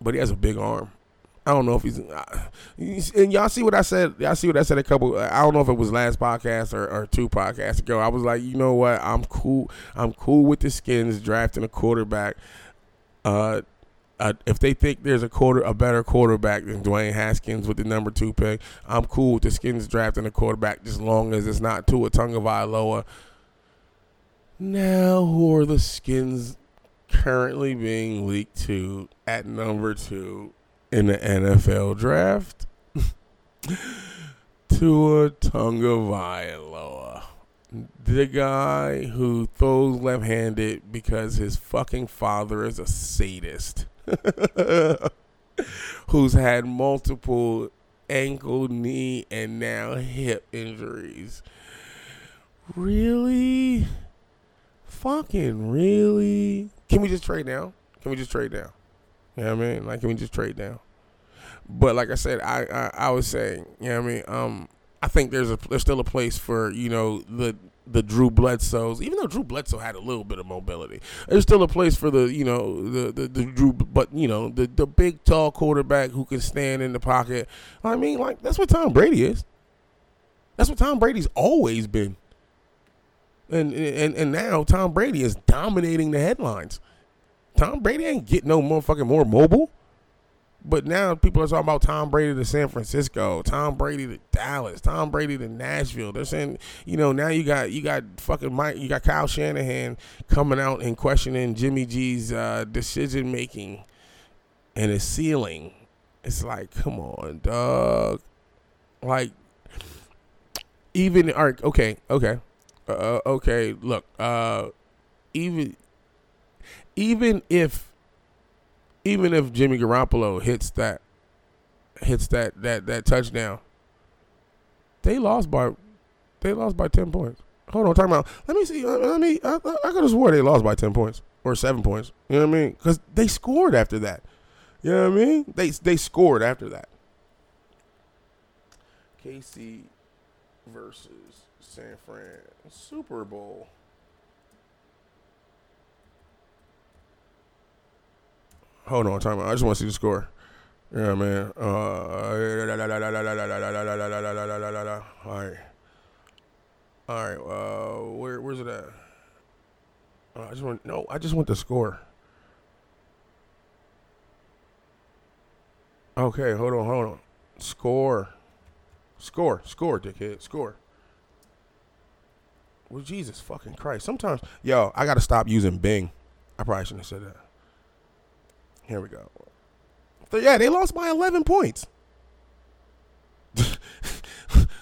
but he has a big arm. I don't know if he's and y'all see what I said. Y'all see what I said a couple. I don't know if it was last podcast or, or two podcasts ago. I was like, you know what? I'm cool. I'm cool with the Skins drafting a quarterback. Uh, uh, if they think there's a quarter a better quarterback than Dwayne Haskins with the number two pick, I'm cool with the Skins drafting a quarterback as long as it's not Tua Tagovailoa. Now, who are the Skins currently being leaked to at number two? In the NFL draft. Tua Tagovailoa, the guy who throws left-handed because his fucking father is a sadist, who's had multiple ankle, knee, and now hip injuries. Really? Fucking really? Can we just trade now? Can we just trade now? You know what I mean? Like, can we just trade down? But like I said, I, I, I was saying, you know what I mean? Um, I think there's a there's still a place for you know the the Drew Bledsoes, even though Drew Bledsoe had a little bit of mobility, there's still a place for the you know the the, the Drew, but you know the the big tall quarterback who can stand in the pocket. I mean, like that's what Tom Brady is. That's what Tom Brady's always been. And and and now Tom Brady is dominating the headlines. Tom Brady ain't getting no motherfucking more mobile. But now people are talking about Tom Brady to San Francisco, Tom Brady to Dallas, Tom Brady to Nashville. They're saying, you know, now you got you got fucking Mike, you got Kyle Shanahan coming out and questioning Jimmy G's uh, decision making and his ceiling. It's like, come on, dog. Like, even all right, okay, okay, uh, okay. Look, uh, even even if even if Jimmy Garoppolo hits that hits that that that touchdown, they lost by they lost by ten points. Hold on, talking about. Let me see. Uh, let me. I, I could have swore they lost by ten points or seven points. You know what I mean? Because they scored after that. You know what I mean? They they scored after that. KC versus San Fran Super Bowl. Hold on, time. I just want to see the score. Yeah, man. Uh, all right. All right. Uh, where where's it at? Uh, I just want no. I just want the score. Okay, hold on, hold on. Score, score, score, dickhead, score. Well, Jesus fucking Christ. Sometimes, yo, I gotta stop using Bing. I probably shouldn't have said that. Here we go. So, yeah, they lost by 11 points.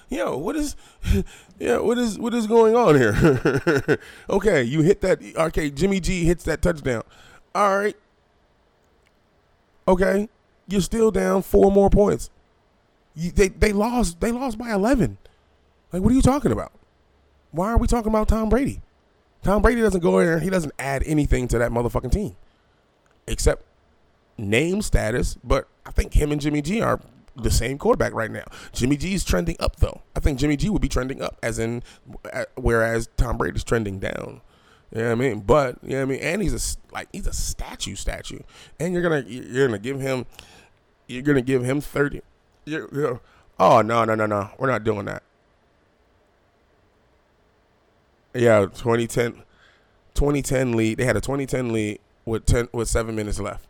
yo, what is, yeah, what is, what is going on here? okay, you hit that. Okay, Jimmy G hits that touchdown. All right. Okay, you're still down four more points. You, they they lost. They lost by 11. Like, what are you talking about? Why are we talking about Tom Brady? Tom Brady doesn't go in there. He doesn't add anything to that motherfucking team, except name status. But I think him and Jimmy G are the same quarterback right now. Jimmy G is trending up though. I think Jimmy G would be trending up, as in, uh, whereas Tom Brady's trending down. You know what I mean? But you know I mean? And he's a like he's a statue, statue, and you're gonna you're gonna give him you're gonna give him thirty. You're, you're, oh no no no no, we're not doing that. Yeah, 2010, 2010 lead. They had a 2010 lead with ten with seven minutes left.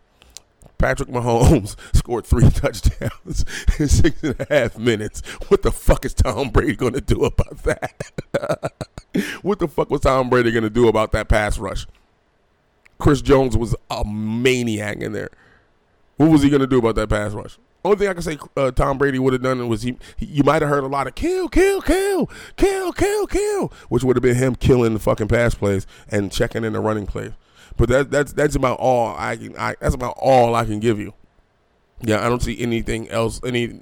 Patrick Mahomes scored three touchdowns in six and a half minutes. What the fuck is Tom Brady going to do about that? what the fuck was Tom Brady going to do about that pass rush? Chris Jones was a maniac in there. What was he going to do about that pass rush? Only thing I can say uh, Tom Brady would have done was he, he you might have heard a lot of kill, kill, kill, kill, kill, kill, which would have been him killing the fucking pass plays and checking in the running plays. But that that's that's about all I can. I, that's about all I can give you. Yeah, I don't see anything else. Any,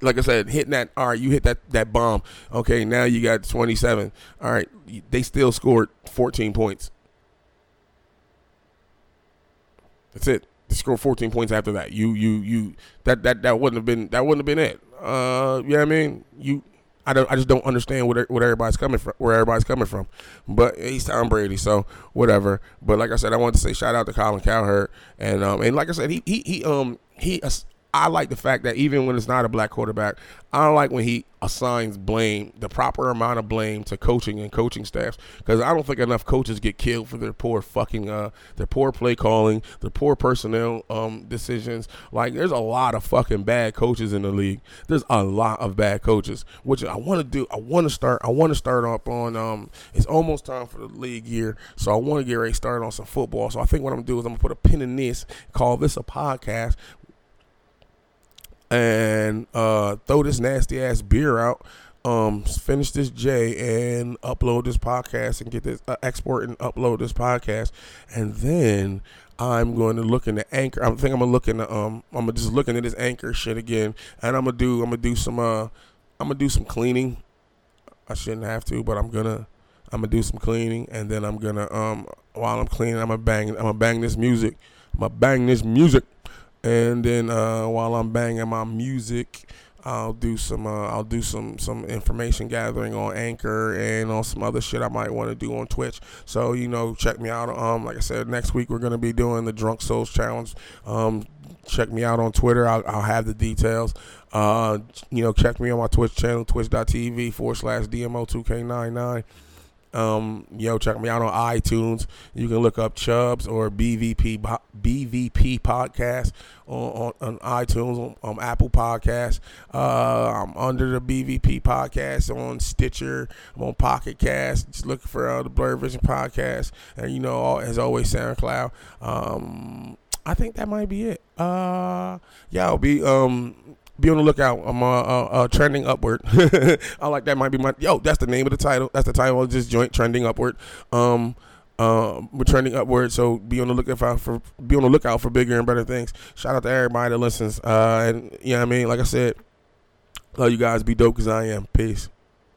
like I said, hitting that. All right, you hit that that bomb. Okay, now you got twenty seven. All right, they still scored fourteen points. That's it. They scored 14 points after that. You you you that that that wouldn't have been that wouldn't have been it. Uh, you know I mean? You I don't I just don't understand what what everybody's coming from where everybody's coming from. But he's Tom Brady, so whatever. But like I said, I wanted to say shout out to Colin Cowherd and um and like I said, he he he um he I like the fact that even when it's not a black quarterback, I don't like when he assigns blame, the proper amount of blame to coaching and coaching staffs, because I don't think enough coaches get killed for their poor fucking, uh, their poor play calling, their poor personnel um, decisions. Like, there's a lot of fucking bad coaches in the league. There's a lot of bad coaches, which I want to do. I want to start. I want to start up on. Um, it's almost time for the league year, so I want to get ready started on some football. So I think what I'm gonna do is I'm gonna put a pin in this, call this a podcast and uh, throw this nasty ass beer out. Um, finish this J and upload this podcast and get this uh, export and upload this podcast, and then I'm going to look into Anchor. I think I'm gonna look into um, I'm just look into this Anchor shit again, and I'm gonna do I'm gonna do some uh, I'm gonna do some cleaning. I shouldn't have to, but I'm gonna I'm gonna do some cleaning, and then I'm gonna um, while I'm cleaning, I'm gonna bang I'm gonna bang this music. I'm gonna bang this music. And then uh, while I'm banging my music, I'll do some uh, I'll do some some information gathering on Anchor and on some other shit I might want to do on Twitch. So you know, check me out. Um, like I said, next week we're gonna be doing the Drunk Souls Challenge. Um, check me out on Twitter. I'll, I'll have the details. Uh, you know, check me on my Twitch channel, twitch.tv forward slash DMO2K99. Um, yo, check me out on iTunes. You can look up Chubbs or BVP BVP podcast on, on, on iTunes, on, on Apple Podcasts. Uh, I'm under the BVP podcast on Stitcher. I'm on Pocket Cast. Just looking for uh, the Blerd Vision podcast, and you know, all, as always, SoundCloud. Um, I think that might be it. Uh, yeah, I'll be um be on the lookout. I'm uh, uh, uh trending upward. I like that might be my yo. That's the name of the title. That's the title of this joint, trending upward. Um, uh, we're trending upward, so be on the lookout for, for be on the lookout for bigger and better things. Shout out to everybody that listens. Uh, and you know what I mean. Like I said, love you guys. Be dope because I am. Peace.